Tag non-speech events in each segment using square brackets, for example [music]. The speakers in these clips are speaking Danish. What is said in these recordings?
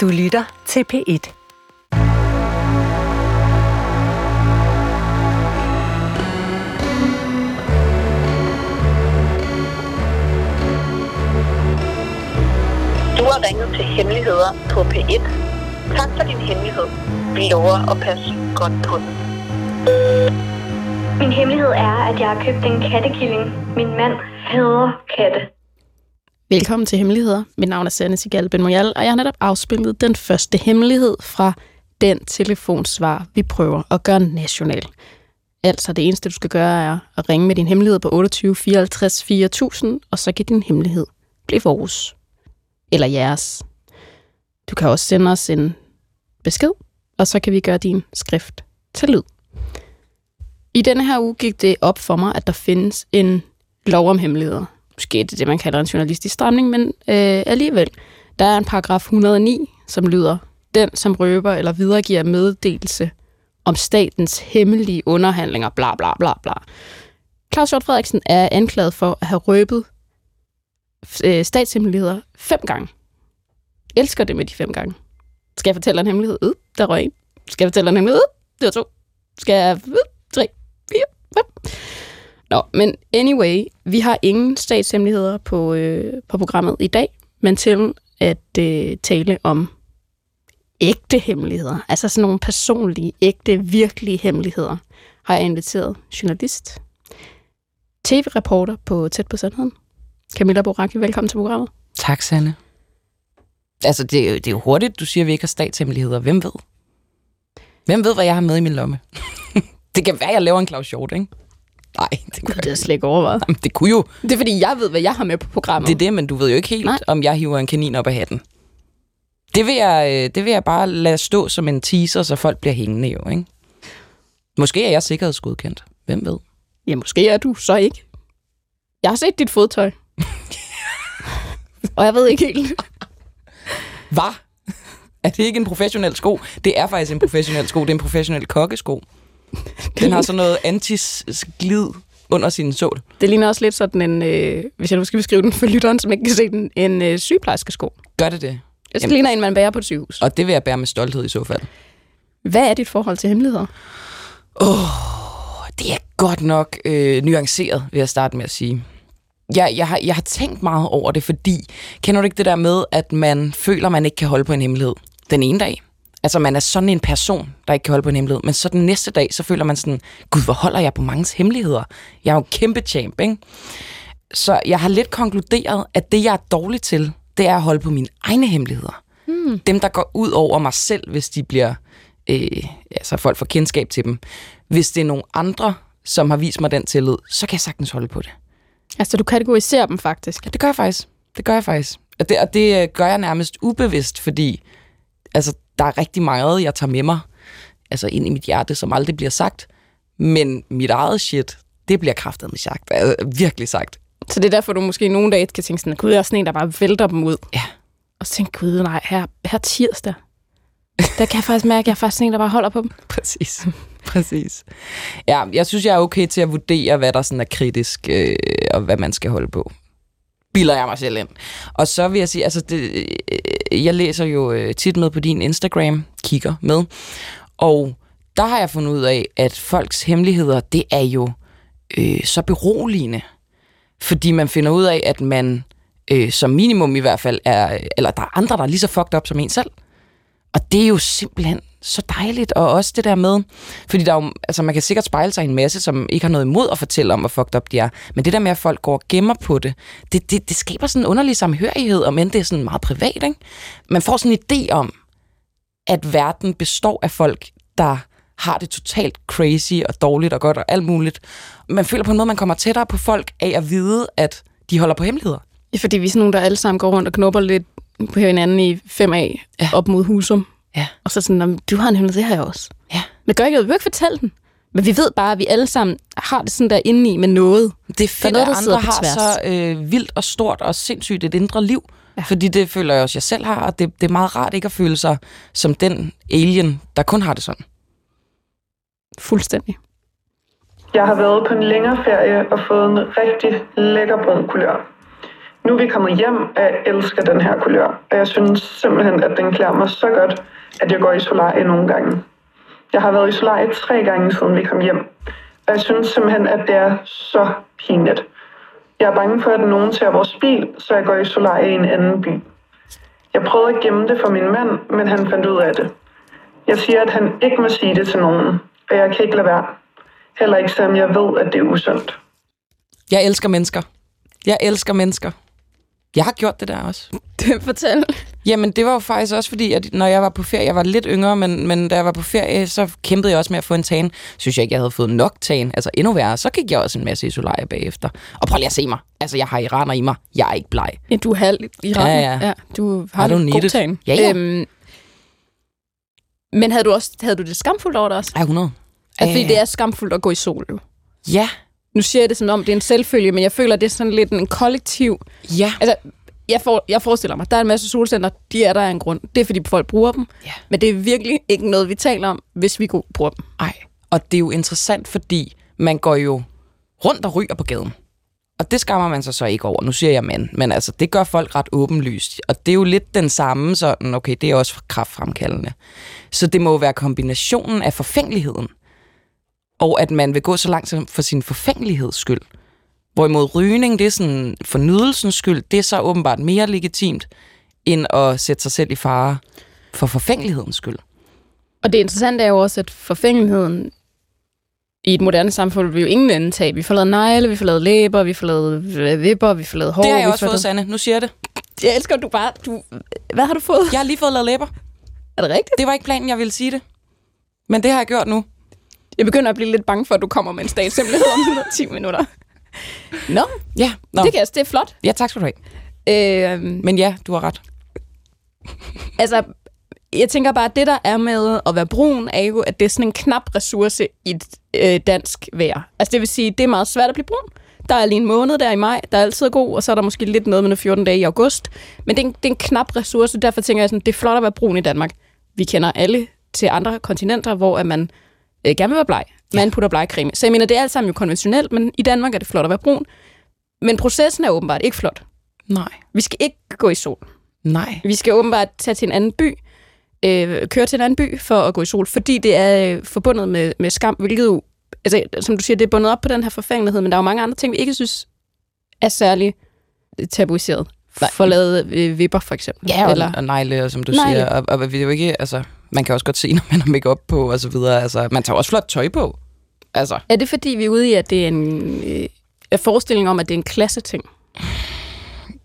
Du lytter til P1. Du har ringet til Hemmeligheder på P1. Tak for din hemmelighed. Vi lover at passe godt på den. Min hemmelighed er, at jeg har købt en kattekilling. Min mand hader katte. Velkommen til Hemmeligheder. Mit navn er Sanne Sigal Ben Moyal, og jeg har netop afspillet den første hemmelighed fra den telefonsvar, vi prøver at gøre national. Altså det eneste, du skal gøre, er at ringe med din hemmelighed på 28 54 4000, og så kan din hemmelighed blive vores. Eller jeres. Du kan også sende os en besked, og så kan vi gøre din skrift til lyd. I denne her uge gik det op for mig, at der findes en lov om hemmeligheder. Måske det det, man kalder en journalistisk stramning, men øh, alligevel. Der er en paragraf 109, som lyder, den som røber eller videregiver meddelelse om statens hemmelige underhandlinger, bla bla bla bla. Claus Hjort Frederiksen er anklaget for at have røbet øh, statshemmeligheder fem gange. Elsker det med de fem gange. Skal jeg fortælle en hemmelighed? Øh, der røg en. Skal jeg fortælle en hemmelighed? Øh, det var to. Skal jeg... Øh, tre, fire, fem. Nå, men anyway, vi har ingen statshemmeligheder på, øh, på programmet i dag, men til at øh, tale om ægte hemmeligheder, altså sådan nogle personlige, ægte, virkelige hemmeligheder, har jeg inviteret journalist, tv-reporter på Tæt på Sandheden, Camilla Boraki, velkommen til programmet. Tak, Sanne. Altså, det, er jo- det er jo hurtigt, du siger, at vi ikke har statshemmeligheder. Hvem ved? Hvem ved, hvad jeg har med i min lomme? [laughs] det kan være, at jeg laver en Claus Hjort, ikke? Nej, det, det er slet ikke overvejet. Jamen, det kunne jo. Det er fordi, jeg ved, hvad jeg har med på programmet. Det er det, men du ved jo ikke helt, Nej. Nej. om jeg hiver en kanin op af hatten. Det vil, jeg, øh, det vil jeg bare lade stå som en teaser, så folk bliver hængende jo, ikke? Måske er jeg sikkerhedsgodkendt. Hvem ved? Ja, måske er du så ikke. Jeg har set dit fodtøj. [laughs] og jeg ved ikke helt. Hvad? Er det ikke en professionel sko? Det er faktisk en professionel sko. Det er en professionel kokkesko. Den har sådan noget anti-glid under sin sål. Det ligner også lidt sådan en, øh, hvis jeg nu skal beskrive den for lytteren, som ikke kan se den, en øh, sygeplejerskesko. Gør det det? Det Jamen. ligner en, man bærer på et sygehus. Og det vil jeg bære med stolthed i så fald. Hvad er dit forhold til hemmeligheder? Det er godt nok øh, nuanceret, vil jeg starte med at sige. Jeg, jeg, har, jeg har tænkt meget over det, fordi kender du ikke det der med, at man føler, man ikke kan holde på en hemmelighed den ene dag? Altså, man er sådan en person, der ikke kan holde på en hemmelighed. Men så den næste dag, så føler man sådan, gud, hvor holder jeg på mange hemmeligheder? Jeg er jo en kæmpe champ, ikke? Så jeg har lidt konkluderet, at det, jeg er dårlig til, det er at holde på mine egne hemmeligheder. Hmm. Dem, der går ud over mig selv, hvis de bliver... Øh, altså, folk får kendskab til dem. Hvis det er nogle andre, som har vist mig den tillid, så kan jeg sagtens holde på det. Altså, du kategoriserer dem faktisk. Ja, det gør jeg faktisk. Det gør jeg faktisk. Og det, og det øh, gør jeg nærmest ubevidst, fordi altså, der er rigtig meget, jeg tager med mig altså ind i mit hjerte, som aldrig bliver sagt. Men mit eget shit, det bliver kraftet med sagt. Altså, virkelig sagt. Så det er derfor, du måske nogle dage kan tænke sådan, gud, jeg er sådan en, der bare vælter dem ud. Ja. Og så tænke, gud, nej, her, her tirsdag, der kan jeg faktisk mærke, at jeg er faktisk sådan en, der bare holder på dem. [laughs] Præcis. Præcis. Ja, jeg synes, jeg er okay til at vurdere, hvad der sådan er kritisk, øh, og hvad man skal holde på. Bilder jeg mig selv ind. Og så vil jeg sige, altså, det, øh, jeg læser jo øh, tit med på din Instagram, kigger med, og der har jeg fundet ud af, at folks hemmeligheder, det er jo øh, så beroligende. Fordi man finder ud af, at man øh, som minimum i hvert fald er, eller der er andre, der er lige så fucked up som en selv. Og det er jo simpelthen så dejligt, og også det der med, fordi der er jo, altså man kan sikkert spejle sig i en masse, som ikke har noget imod at fortælle om, hvor fucked up de er, men det der med, at folk går og gemmer på det, det, det, det skaber sådan en underlig samhørighed, om end det er sådan meget privat, ikke? Man får sådan en idé om, at verden består af folk, der har det totalt crazy og dårligt og godt og alt muligt. Man føler på en måde, man kommer tættere på folk af at vide, at de holder på hemmeligheder. Ja, fordi vi er sådan nogle, der alle sammen går rundt og knupper lidt på hinanden i 5A ja. Ja. op mod Husum. Ja. Og så sådan, "Nå, men du har en hemmelighed, det har jeg også. Ja. Men gør ikke noget, vi vil ikke fortælle den. Men vi ved bare, at vi alle sammen har det sådan der inde i med noget. Det er fedt, noget, der andre har så øh, vildt og stort og sindssygt et indre liv. Ja. Ja. Fordi det føler jeg også, jeg selv har, og det, det er meget rart ikke at føle sig som den alien, der kun har det sådan. Fuldstændig. Jeg har været på en længere ferie og fået en rigtig lækker brun kulør. Nu er vi kommet hjem, og jeg elsker den her kulør. Og jeg synes simpelthen, at den klæder mig så godt, at jeg går i solarie nogle gange. Jeg har været i solarie tre gange, siden vi kom hjem. Og jeg synes simpelthen, at det er så pinligt. Jeg er bange for, at nogen tager vores bil, så jeg går i solarie i en anden by. Jeg prøvede at gemme det for min mand, men han fandt ud af det. Jeg siger, at han ikke må sige det til nogen, og jeg kan ikke lade være. Heller ikke selvom jeg ved, at det er usundt. Jeg elsker mennesker. Jeg elsker mennesker. Jeg har gjort det der også. [laughs] Fortæl. Jamen, det var jo faktisk også fordi, at når jeg var på ferie, jeg var lidt yngre, men, men da jeg var på ferie, så kæmpede jeg også med at få en tan. Synes jeg ikke, jeg havde fået nok tan. Altså endnu værre, så gik jeg også en masse isolarie bagefter. Og prøv lige at se mig. Altså, jeg har iraner i mig. Jeg er ikke bleg. Ja, du er halv i retten. Ja, ja. ja du har I en need god it. tan. Ja, ja. Øhm, men havde du, også, havde du det skamfuldt over det også? Ja, 100. Altså, fordi Øh. det er skamfuldt at gå i sol, jo. Ja. Nu siger jeg det som om, det er en selvfølge, men jeg føler, det er sådan lidt en kollektiv... Ja. Altså, jeg, for, jeg forestiller mig, der er en masse solcenter, de er der af en grund. Det er, fordi folk bruger dem. Ja. Men det er virkelig ikke noget, vi taler om, hvis vi bruger dem. Ej. Og det er jo interessant, fordi man går jo rundt og ryger på gaden. Og det skammer man sig så ikke over. Nu siger jeg mand, men altså, det gør folk ret åbenlyst. Og det er jo lidt den samme sådan, okay, det er også kraftfremkaldende. Så det må jo være kombinationen af forfængeligheden, og at man vil gå så langt for sin forfængeligheds skyld. Hvorimod rygning, det er sådan for nydelsens skyld, det er så åbenbart mere legitimt, end at sætte sig selv i fare for forfængelighedens skyld. Og det interessante er jo også, at forfængeligheden i et moderne samfund vil jo ingen ende tage. Vi får lavet negle, vi får lavet læber, vi får lavet øh, vipper, vi får lavet hår. Det har jeg vi også fået, Sanne. Nu siger jeg det. Jeg elsker, at du bare... Du... Hvad har du fået? Jeg har lige fået lavet læber. Er det rigtigt? Det var ikke planen, jeg ville sige det. Men det har jeg gjort nu. Jeg begynder at blive lidt bange for, at du kommer med en statshemmelighed om 110 minutter. Nå, Ja, Nå. det kan jeg, det er flot. ja tak skal du have. Øh, Men ja, du har ret. altså, jeg tænker bare, at det der er med at være brun, er jo, at det er sådan en knap ressource i et øh, dansk vejr. Altså det vil sige, det er meget svært at blive brun. Der er lige en måned der i maj, der er altid god, og så er der måske lidt noget med nogle 14 dage i august. Men det er, en, det er en knap ressource, derfor tænker jeg sådan, det er flot at være brun i Danmark. Vi kender alle til andre kontinenter, hvor at man øh, gerne vil være bleg. Man putter blegcreme. Så jeg mener, det er alt sammen jo konventionelt, men i Danmark er det flot at være brun. Men processen er åbenbart ikke flot. Nej. Vi skal ikke gå i sol. Nej. Vi skal åbenbart tage til en anden by, øh, køre til en anden by for at gå i sol, fordi det er øh, forbundet med, med skam, hvilket jo, altså, som du siger, det er bundet op på den her forfængelighed, men der er jo mange andre ting, vi ikke synes er særlig tabuiseret. Nej. For lavet øh, vipper, for eksempel. Ja, og, Eller, og negle, som du Negle. siger. Og, og vi er jo ikke, altså, man kan også godt se, når man har make på og så videre. Altså, man tager også flot tøj på. Altså, er det fordi, vi er ude i, at det er en øh, forestilling om, at det er en klasseting?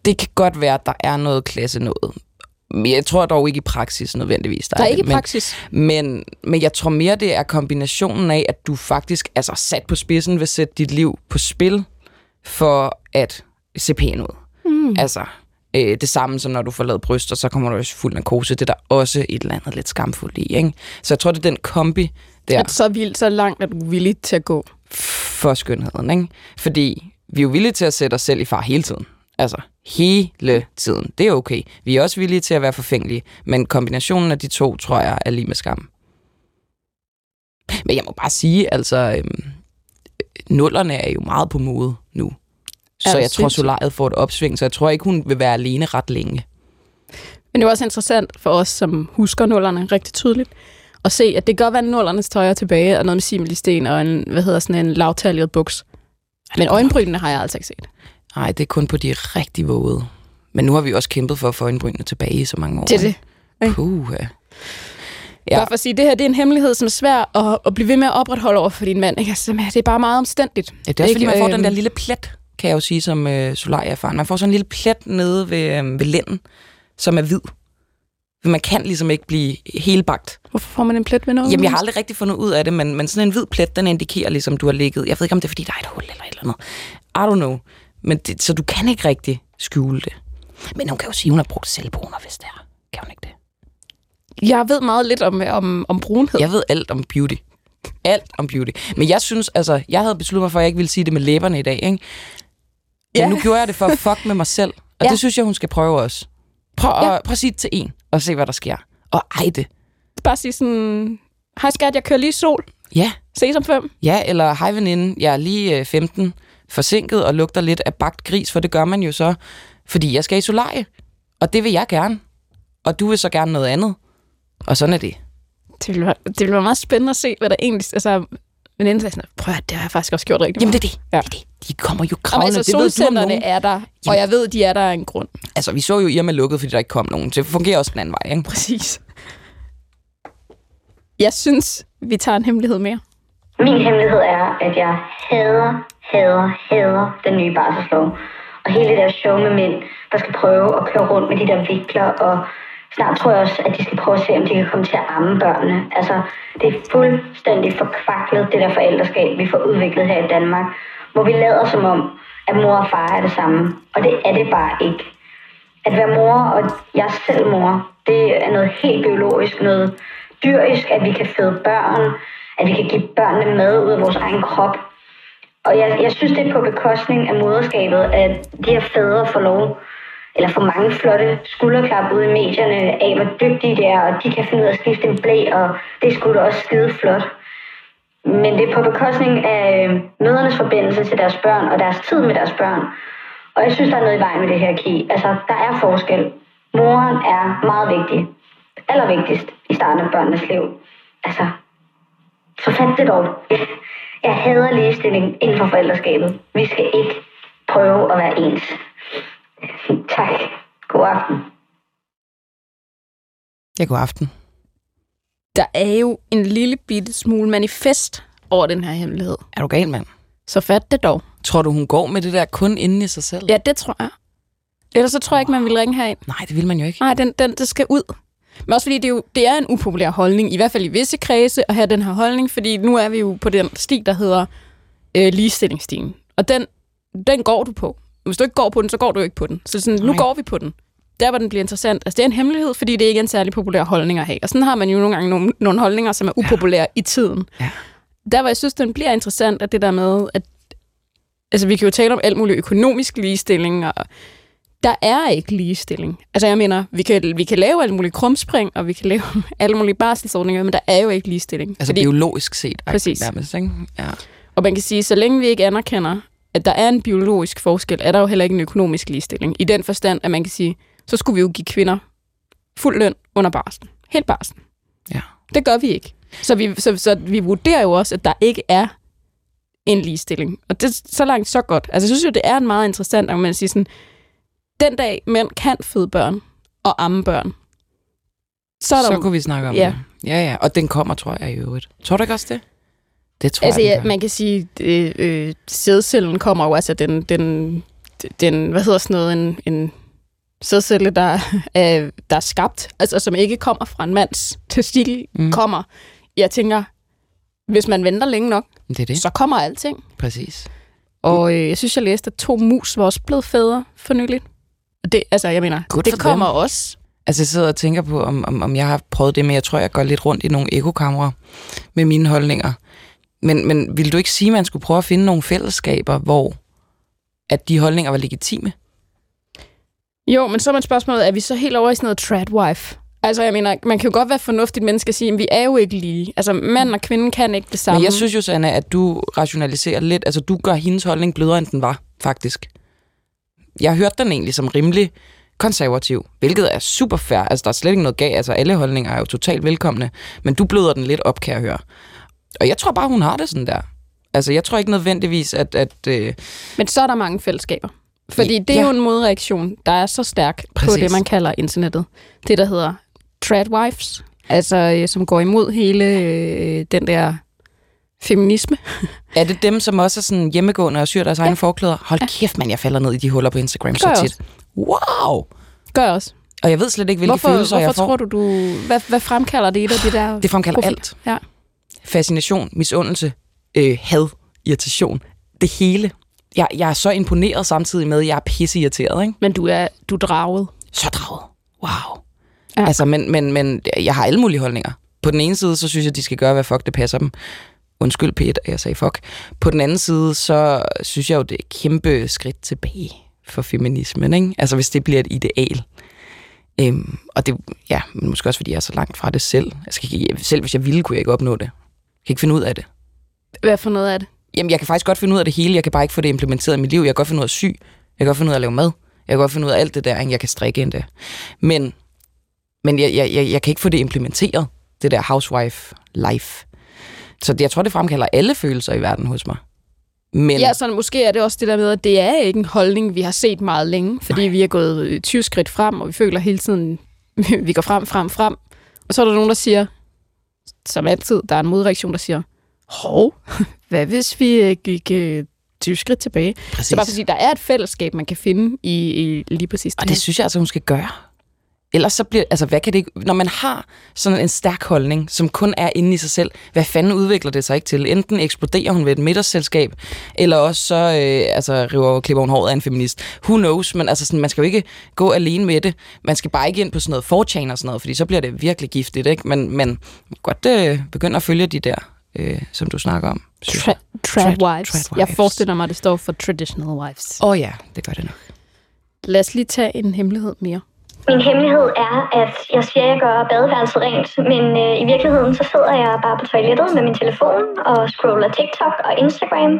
det kan godt være, at der er noget klasse noget. Men jeg tror dog ikke i praksis nødvendigvis. Der er ikke det. Men, praksis. Men, men jeg tror mere, det er kombinationen af, at du faktisk altså sat på spidsen vil sætte dit liv på spil for at se pæn ud. Mm. Altså, øh, det samme som når du får lavet bryster, så kommer du også fuld narkose. Det er der også et eller andet lidt skamfuldt i. Ikke? Så jeg tror, det er den kombi der At så vildt, så langt er du villig til at gå. for skønheden. Ikke? Fordi vi er jo villige til at sætte os selv i far hele tiden. Altså, hele tiden. Det er okay. Vi er også villige til at være forfængelige, men kombinationen af de to, tror jeg, er lige med skam. Men jeg må bare sige, altså, øhm, nullerne er jo meget på mode nu. Så jeg tror, solariet får et opsving, så jeg tror ikke, hun vil være alene ret længe. Men det er også interessant for os, som husker nullerne rigtig tydeligt, at se, at det kan godt være, at nullernes tøj er tilbage, og noget med simil i sten, og en, hvad hedder sådan en lavtaljet buks. Men øjenbrynene har jeg altså ikke set. Nej, det er kun på de rigtig vågede. Men nu har vi også kæmpet for at få øjenbrynene tilbage i så mange år. Det er det. ikke? Puh, ja. Ja. Bare for at sige, det her det er en hemmelighed, som er svær at, at blive ved med at opretholde over for din mand. Ikke? Altså, det er bare meget omstændigt. Ja, det er også fordi, man får Øhm, den der lille plet, kan jeg jo sige som øh, solarierfaren. Man får sådan en lille plet nede ved, øh, ved lænden, som er hvid. For man kan ligesom ikke blive helbagt. Hvorfor får man en plet ved noget? Jamen, jeg har aldrig rigtig fundet ud af det, men, men sådan en hvid plet, den indikerer ligesom, du har ligget. Jeg ved ikke, om det er, fordi der er et hul eller et eller andet. I don't know. Men det, så du kan ikke rigtig skjule det. Men hun kan jo sige, at hun har brugt selvbruner, hvis det er. Kan hun ikke det? Jeg ved meget lidt om, om, om brunhed. Jeg ved alt om beauty. Alt om beauty. Men jeg synes, altså, jeg havde besluttet mig for, at jeg ikke ville sige det med læberne i dag, ikke? Ja. nu gjorde jeg det for at fuck med mig selv. Og Ja. det synes jeg, hun skal prøve også. Prøv, Ja. at, prøv at sige det til en, og se, hvad der sker. Og ej det. Bare sige sådan, hej skat, jeg kører lige sol. Ja, Ses om fem. ja, eller hej veninde, jeg er lige øh, 15, forsinket og lugter lidt af bagt gris, for det gør man jo så. Fordi jeg skal i solarie, og det vil jeg gerne. Og du vil så gerne noget andet. Og sådan er det. Det ville, være, det ville være meget spændende at se, hvad der egentlig... Altså, men inden sådan, prøv at det har jeg faktisk også gjort rigtig Jamen meget. det er det. Ja. det, er det. De kommer jo Jamen, kravlende. altså, det ved du om solcellerne nogen. er der, og jeg ved, de er der af en grund. Altså, vi så jo Irma lukket, fordi der ikke kom nogen. Det fungerer også den anden vej, ikke? Præcis. Jeg synes, vi tager en hemmelighed mere. Min hemmelighed er, at jeg hader, hader, hader den nye barselslov. Og hele det der show med mænd, der skal prøve at køre rundt med de der vikler, og snart tror jeg også, at de skal prøve at se, om de kan komme til at amme børnene. Altså, det er fuldstændig forkvaklet, det der forældreskab, vi får udviklet her i Danmark, hvor vi lader som om, at mor og far er det samme. Og det er det bare ikke. At være mor, og jeg selv mor, det er noget helt biologisk, noget dyrisk, at vi kan føde børn, at vi kan give børnene mad ud af vores egen krop. Og jeg, jeg synes, det er på bekostning af moderskabet, at de her fædre får lov, eller får mange flotte skulderklap ud i medierne af, hvor dygtige de er, og de kan finde ud af at skifte en blæ, og det skulle da også skide flot. Men det er på bekostning af øh, mødernes forbindelse til deres børn og deres tid med deres børn. Og jeg synes, der er noget i vejen med det her ki. Altså, der er forskel. Moren er meget vigtig. Allervigtigst i starten af børnenes liv. Altså, så fat det dog. Jeg, jeg hader ligestilling inden for forældreskabet. Vi skal ikke prøve at være ens. [laughs] tak. God aften. Ja, god aften. Der er jo en lille bitte smule manifest over den her hemmelighed. Er du gal, mand? Så fat det dog. Tror du, hun går med det der kun inde i sig selv? Ja, det tror jeg. Ellers så tror jeg ikke, man vil ringe herind. Nej, det vil man jo ikke. Nej, den, den, det skal ud. Men også fordi det, er jo, det er en upopulær holdning, i hvert fald i visse kredse, at have den her holdning, fordi nu er vi jo på den sti, der hedder øh, ligestillingsstien. Og den, den går du på. Hvis du ikke går på den, så går du ikke på den. Så sådan, nu går vi på den. Der, hvor den bliver interessant. Altså, det er en hemmelighed, fordi det ikke er en særlig populær holdning at have. Og sådan har man jo nogle gange nogle, nogle holdninger, som er upopulære ja. i tiden. Ja. Der, hvor jeg synes, den bliver interessant, er det der med, at altså, vi kan jo tale om alt muligt økonomisk ligestilling, og der er ikke ligestilling. Altså jeg mener, vi kan, vi kan lave alle mulige krumspring, og vi kan lave [laughs] alle mulige barselsordninger, men der er jo ikke ligestilling. Altså Fordi, biologisk set. Præcis. Nærmest, ikke? Ja. Og man kan sige, så længe vi ikke anerkender, at der er en biologisk forskel, er der jo heller ikke en økonomisk ligestilling. I den forstand, at man kan sige, så skulle vi jo give kvinder fuld løn under barsel. Helt barsel. Ja. Det gør vi ikke. Så vi, så, så vi vurderer jo også, at der ikke er en ligestilling. Og det er så langt så godt. Altså, jeg synes jo, det er en meget interessant, at man siger sådan, den dag mænd kan føde børn og amme børn, så er der Så kunne vi snakke om Ja. det. Ja, ja. Og den kommer, tror jeg, i øvrigt. Tror du ikke også det? Det tror Altså, jeg, ja, man kan sige, øh, øh, sædcellen kommer jo, altså den, den, den hvad hedder sådan noget, en, en sædcelle, der [laughs] er, der er skabt, altså som ikke kommer fra en mands testikel, Mm. mm. kommer. Jeg tænker, hvis man venter længe nok, Det er det. så kommer alting. Præcis. Og øh, jeg synes, jeg læste, at to mus var også blevet fædre for nyligt. Og Det, altså, jeg mener, Good det kommer dem. også. Altså, jeg sidder og tænker på, om, om, om jeg har prøvet det, men jeg tror, jeg går lidt rundt i nogle ekokamre med mine holdninger. Men, men vil du ikke sige, at man skulle prøve at finde nogle fællesskaber, hvor at de holdninger var legitime? Jo, men så er man spørgsmålet, er vi så helt over i sådan noget tradwife? Altså, jeg mener, man kan jo godt være fornuftigt menneske og sige, at vi er jo ikke lige. Altså, mand og kvinde kan ikke det samme. Men jeg synes jo, Sanna, at du rationaliserer lidt. Altså, du gør hendes holdning blødere, end den var, faktisk. Jeg har hørt den egentlig som rimelig konservativ, hvilket er super fair. Altså, der er slet ikke noget galt. Altså, alle holdninger er jo totalt velkomne. Men du bløder den lidt op, kan jeg høre. Og jeg tror bare, hun har det sådan der. Altså, jeg tror ikke nødvendigvis, at... at øh, Men så er der mange fællesskaber. Fordi det er Ja. jo en modreaktion, der er så stærk Præcis. på det, man kalder internettet. Det, der hedder tradwives, altså øh, som går imod hele øh, den der feminisme. er det dem, som også er sådan hjemmegående og syr deres ja. egne forklæder? Hold Ja. kæft, man, jeg falder ned i de huller på Instagram Gør så tit. Wow! Gør også. Og jeg ved slet ikke, hvilke Hvorfor, følelser hvorfor jeg får. tror du, du... Hvad, hvad fremkalder det et af de der... Det fremkalder profil- alt. Ja. Fascination, misundelse, øh, had, irritation. Det hele. Jeg, jeg er så imponeret samtidig med, at jeg er pisseirriteret, ikke? Men du er, du er draget. Så draget. Wow. Ja. Altså, men, men, men jeg har alle mulige holdninger. På den ene side, så synes jeg, de skal gøre, hvad fuck det passer dem. Undskyld, Peter, jeg sagde fuck. På den anden side, så synes jeg jo, det er et kæmpe skridt tilbage for feminismen, ikke? Altså, hvis det bliver et ideal. Øhm, og det, ja, men måske også, fordi jeg er så langt fra det selv. Ikke, selv hvis jeg ville, kunne jeg ikke opnå det. Jeg kan ikke finde ud af det. Hvad for noget af det? Jamen, jeg kan faktisk godt finde ud af det hele. Jeg kan bare ikke få det implementeret i mit liv. Jeg kan godt finde ud af at sy. Jeg kan godt finde ud af at lave mad. Jeg kan godt finde ud af alt det der, jeg kan strikke endda. Men, men jeg, jeg, jeg, jeg kan ikke få det implementeret, det der housewife life. Så det, jeg tror, det fremkalder alle følelser i verden hos mig. Men Ja, så måske er det også det der med, at det er ikke en holdning, vi har set meget længe, fordi Nej. vi er gået øh, 20 skridt frem, og vi føler hele tiden, [laughs] vi går frem, frem, frem. Og så er der nogen, der siger, som altid, der er en modreaktion, der siger, hov, [laughs] hvad hvis vi øh, gik øh, 20 skridt tilbage? præcis. Så bare for at sige, der er et fællesskab, man kan finde i, i lige præcis Og det synes jeg altså, hun skal gøre. Ellers så bliver, altså hvad kan det ikke, når man har sådan en stærk holdning, som kun er inde i sig selv, hvad fanden udvikler det sig ikke til? Enten eksploderer hun ved et middagsselskab, eller også så øh, altså, river klipper hun håret af en feminist. Who knows? Men altså, sådan, man skal jo ikke gå alene med det. Man skal bare ikke ind på sådan noget 4 og sådan noget, fordi så bliver det virkelig giftigt, ikke? Men, men godt øh, begynde at følge de der, øh, som du snakker om. jeg. Tra- trad Trad- wives. trad Jeg wives. forestiller mig, at det står for traditional wives. Åh oh, ja, det gør det nok. Lad os lige tage en hemmelighed mere. Min hemmelighed er, at jeg siger, at jeg gør badeværelset rent, men øh, i virkeligheden så sidder jeg bare på toilettet med min telefon og scroller TikTok og Instagram.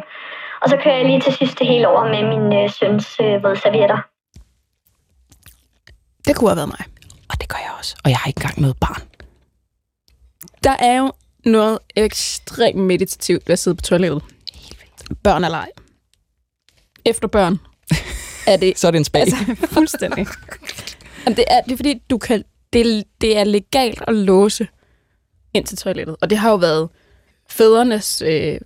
Og så kører jeg lige til sidst det hele over med min øh, søns øh, vådservietter. Det kunne have været mig. Og det gør jeg også. Og jeg har ikke engang noget barn. Der er jo noget ekstremt meditativt ved at sidde på toilettet. Børn eller ej. Efter børn [laughs] er det Så er det en spag. altså, fuldstændig. [laughs] Jamen, det, er, det er fordi, du kan, det, det er legalt at låse ind til toilettet. Og det har jo været fædrenes øh,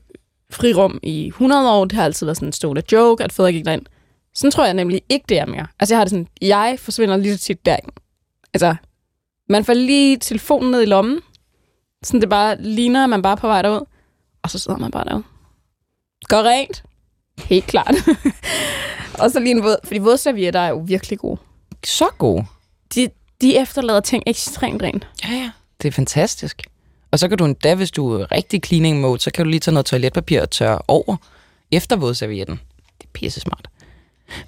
frirum i 100 år. Det har altid været sådan en stående joke, at fædre gik derind. Sådan tror jeg nemlig ikke, det er mere. Altså, jeg har det sådan, jeg forsvinder lige så tit derind. Altså, man får lige telefonen ned i lommen. Sådan det bare ligner, at man bare er på vej derud. Og så sidder man bare derude. Går rent. Helt klart. [laughs] og så lige en våd, fordi vådservietter er jo virkelig gode. Så god. De, de efterlader ting ekstremt rent. Ja, ja. Det er fantastisk. Og så kan du endda, hvis du er rigtig cleaning mode, så kan du lige tage noget toiletpapir og tørre over efter vådservietten. Det er pisse smart.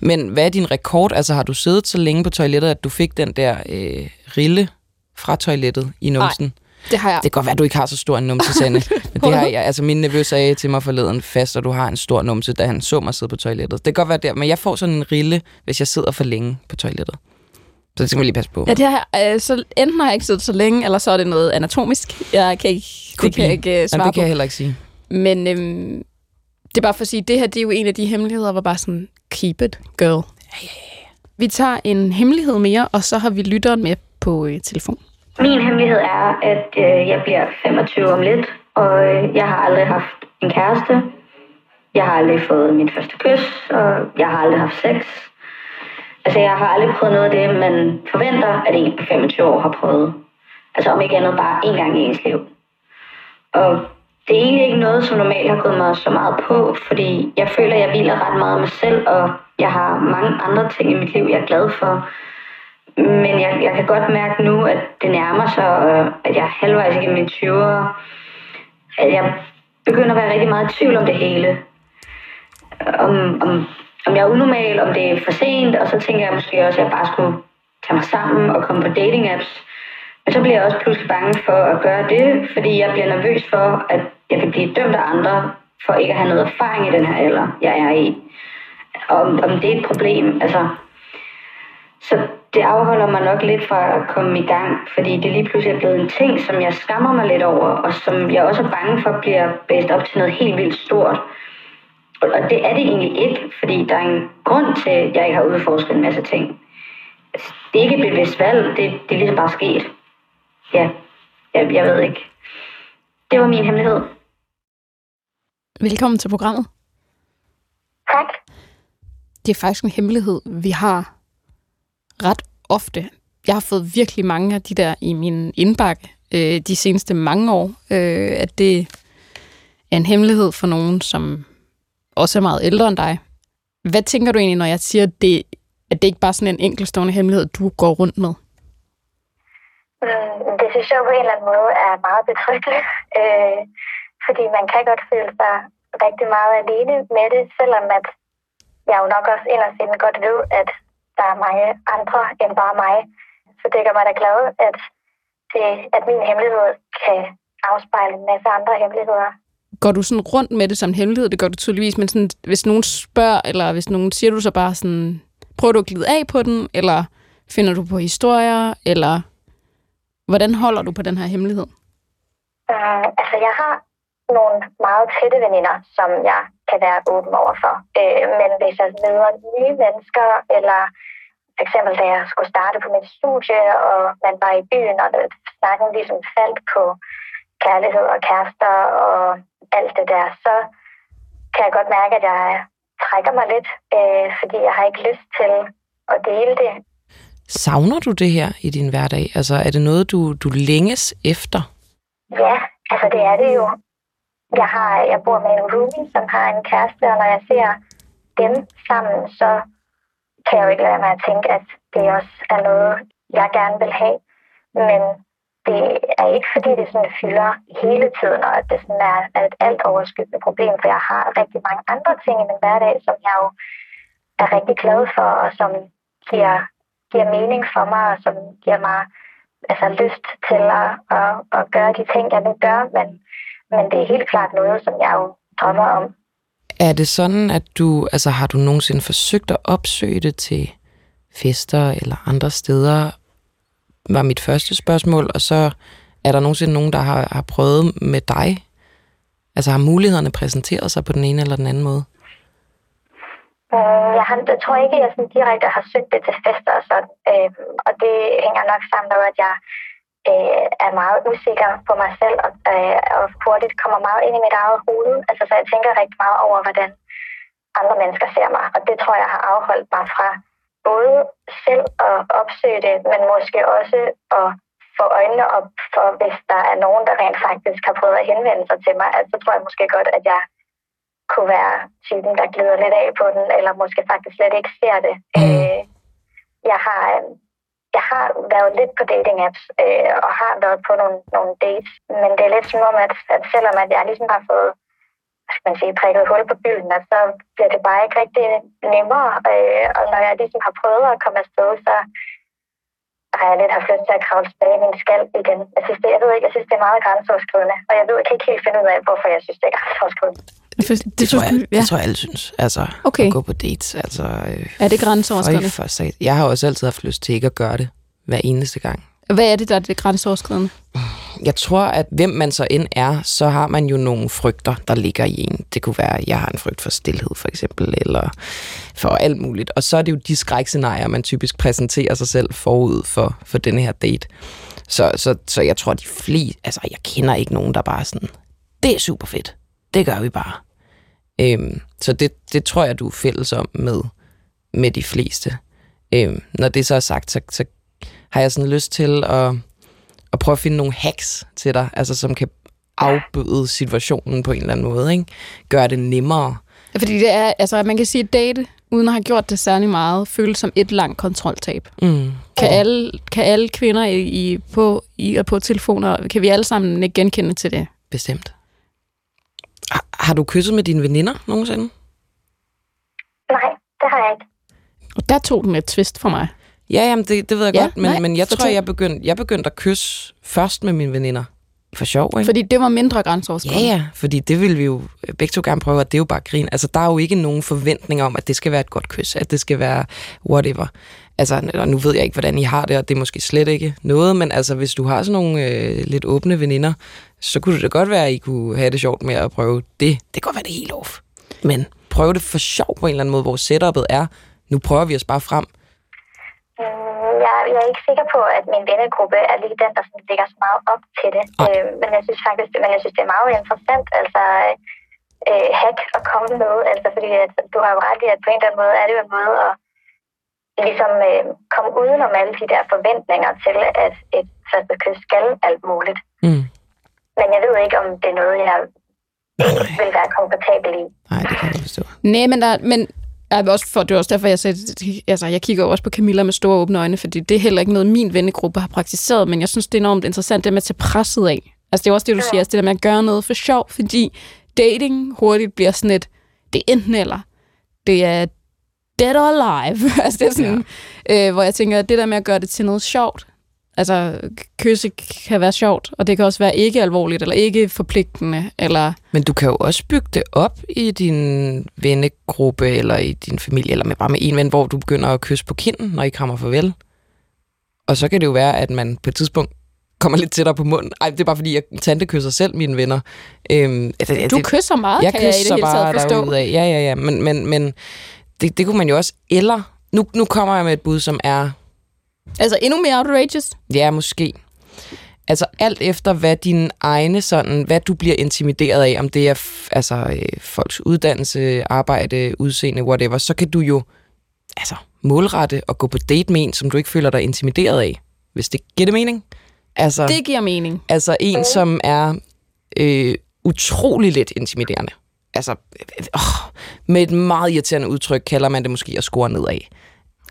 Men hvad er din rekord? Altså har du siddet så længe på toilettet, at du fik den der øh, rille fra toilettet i numsen? Det har jeg. Det kan godt være, at du ikke har så stor en numse, Sanne. [laughs] Men det har jeg. Altså, min nevø sagde til mig forleden fast, at du har en stor numse, da han så mig sidde på toilettet. Det kan godt være der, men jeg får sådan en rille, hvis jeg sidder for længe på toilettet. Så det skal man lige passe på. Ja, det har, jeg- øh, så enten har jeg ikke siddet så længe, eller så er det noget anatomisk. Jeg kan ikke, Could det kan jeg ikke Jamen, svare det kan jeg heller ikke sige. Men øhm, det er bare for at sige, det her det er jo en af de hemmeligheder, hvor bare sådan, keep it, girl. Vi tager en hemmelighed mere, og så har vi lytteren med på øh, telefon. Min hemmelighed er, at øh, jeg bliver 25 om lidt, og øh, jeg har aldrig haft en kæreste. Jeg har aldrig fået mit første kys, og jeg har aldrig haft sex. Altså, jeg har aldrig prøvet noget af det, man forventer, at en på 25 år har prøvet. Altså, om ikke andet bare én gang i ens liv. Og det er egentlig ikke noget, som normalt har gået mig så meget på, fordi jeg føler, at jeg hviler ret meget af mig selv, og jeg har mange andre ting i mit liv, jeg er glad for. Men jeg, jeg kan godt mærke nu, at det nærmer sig, og at jeg er halvvejs igennem mine 20'ere. At jeg begynder at være rigtig meget i tvivl om det hele. Om, om, om jeg er unormal, om det er for sent, og så tænker jeg måske også, at jeg bare skulle tage mig sammen og komme på dating apps. Men så bliver jeg også pludselig bange for at gøre det, fordi jeg bliver nervøs for, at jeg kan blive dømt af andre, for ikke at have noget erfaring i den her alder, jeg er i. Om, om det er et problem, altså... Så det afholder mig nok lidt fra at komme i gang, fordi det lige pludselig er blevet en ting, som jeg skammer mig lidt over, og som jeg også er bange for bliver blæst op til noget helt vildt stort. Og det er det egentlig ikke, fordi der er en grund til, at jeg ikke har udforsket en masse ting. Altså, Det er ikke et bevidst valg, det, det er ligesom bare sket. Ja, jeg, jeg ved ikke. Det var min hemmelighed. Velkommen til programmet. Tak. Det er faktisk en hemmelighed, vi har ret ofte. Jeg har fået virkelig mange af de der i min indbakke øh, de seneste mange år, øh, at det er en hemmelighed for nogen, som også er meget ældre end dig. Hvad tænker du egentlig, når jeg siger, at det, at det ikke bare er sådan en enkeltstående hemmelighed, du går rundt med? Mm, Det synes jeg på en eller anden måde er meget betryggende, øh, fordi man kan godt føle sig rigtig meget alene med det, selvom at jeg jo nok også inderst inde godt ved, at der er mange andre end bare mig. Så det gør mig da glad, at, det, at min hemmelighed kan afspejle en masse andre hemmeligheder. Går du sådan rundt med det som hemmelighed? Det gør du tydeligvis, men sådan, hvis nogen spørger, eller hvis nogen siger du så bare sådan, Prøver du at glide af på den, eller finder du på historier, eller hvordan holder du på den her hemmelighed? Uh, altså, jeg har nogle meget tætte veninder, som jeg kan være åben over for. Uh, men hvis jeg møder nye mennesker, eller for eksempel da jeg skulle starte på mit studie, og man var i byen, og snakken ligesom faldt på kærlighed og kærester og alt det der, så kan jeg godt mærke, at jeg trækker mig lidt, øh, fordi jeg har ikke lyst til at dele det. Savner du det her i din hverdag? Altså, er det noget, du, du længes efter? Ja, altså det er det jo. Jeg, har, jeg bor med en roomie, som har en kæreste, og når jeg ser dem sammen, så kan jeg jo ikke lade mig at tænke, at det også er noget, jeg gerne vil have. Men det er ikke fordi, det sådan fylder hele tiden, og at det sådan er, et alt overskyggende problem, for jeg har rigtig mange andre ting i min hverdag, som jeg jo er rigtig glad for, og som giver, giver mening for mig, og som giver mig altså, lyst til at, at, at gøre de ting, jeg vil gøre, men, men det er helt klart noget, som jeg jo drømmer om. Er det sådan, at du, altså har du nogensinde forsøgt at opsøge det til fester eller andre steder, var mit første spørgsmål, og så er der nogensinde nogen, der har, har prøvet med dig? Altså har mulighederne præsenteret sig på den ene eller den anden måde? Mm, jeg, har, jeg tror ikke, at jeg sådan direkte har søgt det til fester og sådan. Øh, og det hænger nok sammen med, at jeg øh, er meget usikker på mig selv og, øh, og hurtigt kommer meget ind i mit eget hoved. Altså, så jeg tænker rigtig meget over, hvordan andre mennesker ser mig. Og det tror jeg har afholdt mig fra både selv at opsøge det, men måske også at få øjnene op for, hvis der er nogen, der rent faktisk har prøvet at henvende sig til mig, altså, så tror jeg måske godt, at jeg kunne være typen, der glider lidt af på den, eller måske faktisk slet ikke ser det. Mm. Øh, jeg har jeg har været lidt på dating apps øh, og har været på nogle, nogle dates, men det er lidt som om, at, at selvom at jeg ligesom har fået skal man sige, prikket hul på byen, og så bliver det bare ikke rigtig nemmere. Øh, og når jeg ligesom har prøvet at komme afsted, så har jeg lidt haft lyst til at kravle tilbage i min skal igen. Jeg synes, det, jeg ved ikke, jeg synes, det er meget grænseoverskridende, og jeg ved jeg kan ikke helt finde ud af, hvorfor jeg synes, det er grænseoverskridende. Det, det, det, tror jeg, ja. det tror jeg alle synes. Altså, okay. at gå på dates. Altså, øh, er det grænseoverskridende? For, for, jeg har også altid haft lyst til ikke at gøre det hver eneste gang. Hvad er det, der er det grænseoverskridende? Jeg tror, at hvem man så end er, så har man jo nogle frygter, der ligger i en. Det kunne være, at jeg har en frygt for stillhed, for eksempel, eller for alt muligt. Og så er det jo de skrækscenarier, man typisk præsenterer sig selv forud for, for denne her date. Så, så, så jeg tror, de fleste... Altså, jeg kender ikke nogen, der bare er sådan, det er super fedt. Det gør vi bare. Øhm, så det, det tror jeg, du er fælles om med, med de fleste. Øhm, når det så er sagt, så, så har jeg sådan lyst til at, at prøve at finde nogle hacks til dig, altså som kan afbøde situationen på en eller anden måde, ikke? Gøre det nemmere. Ja, fordi det er, altså man kan sige, at date, uden at have gjort det særlig meget, føles som et langt kontroltab. Mm. Kan, alle, kan alle kvinder i, i, på, i og på telefoner, kan vi alle sammen ikke genkende til det? Bestemt. Har, du kysset med dine veninder nogensinde? Nej, det har jeg ikke. Og der tog den et twist for mig. Ja, jamen det, det ved jeg Ja, godt, men, nej, men jeg fortæl. tror, jeg begyndte, jeg begyndte at kysse først med mine veninder. For sjov, ikke? Fordi det var mindre Ja, grænseoverskridende. ja, fordi det vil vi jo begge to gerne prøve, og det er jo bare grin. Altså, der er jo ikke nogen forventning om, at det skal være et godt kys, at det skal være whatever. Altså, og nu ved jeg ikke, hvordan I har det, og det er måske slet ikke noget, men altså, hvis du har sådan nogle øh, lidt åbne veninder, så kunne det da godt være, at I kunne have det sjovt med at prøve det. Det kan godt være, det er helt off. Men prøv det for sjov på en eller anden måde, hvor setupet er. Nu prøver vi os bare frem. Mm, Jeg, jeg er ikke sikker på, at min vennegruppe er lige den, der sådan ligger så meget op til det. Øh, men jeg synes faktisk, men jeg synes, det er meget interessant, altså øh, hack at komme med, altså fordi at, du har jo ret i, at på en eller anden måde er det jo en måde at ligesom øh, komme udenom alle de der forventninger til, at et første kys skal alt muligt. Mm. Men jeg ved ikke, om det er noget, jeg vil være komfortabel i. Nej, det kan jeg forstå. Nej, men, der, men jeg også for, det er også derfor, jeg, sagde, altså, jeg kigger også på Camilla med store åbne øjne, fordi det er heller ikke noget, min vennegruppe har praktiseret, men jeg synes, det er enormt interessant, det med at tage presset af. Altså, det er også det, du siger, altså, det der med at gøre noget for sjov, fordi dating hurtigt bliver sådan et, det er enten eller. Det er dead or alive. [laughs] altså, det er sådan, ja. øh, hvor jeg tænker, at det der med at gøre det til noget sjovt, Altså, kysse kan være sjovt, og det kan også være ikke alvorligt, eller ikke forpligtende, eller... Men du kan jo også bygge det op i din vennegruppe, eller i din familie, eller med bare med en ven, hvor du begynder at kysse på kinden, når I krammer farvel. Og så kan det jo være, at man på et tidspunkt kommer lidt tættere på munden. Ej, det er bare fordi, jeg tante kysser selv mine venner. Øhm, det, Du kysser meget, jeg kan jeg i det hele taget forstå. derudad. Ja, ja, ja. Men, men, men det, det kunne man jo også... Eller... Nu, nu kommer jeg med et bud, som er... Altså, endnu mere outrageous. Ja, måske. Altså alt efter, hvad din egne sådan, hvad du bliver intimideret af, om det er altså, øh, folks uddannelse, arbejde, udseende, whatever, så kan du jo altså, målrette og gå på date med en, som du ikke føler dig intimideret af. Hvis det giver det mening? Altså, Det giver mening. altså en, som er øh, utrolig lidt intimiderende. Altså, øh, øh, med et meget irriterende udtryk kalder man det måske at score nedad.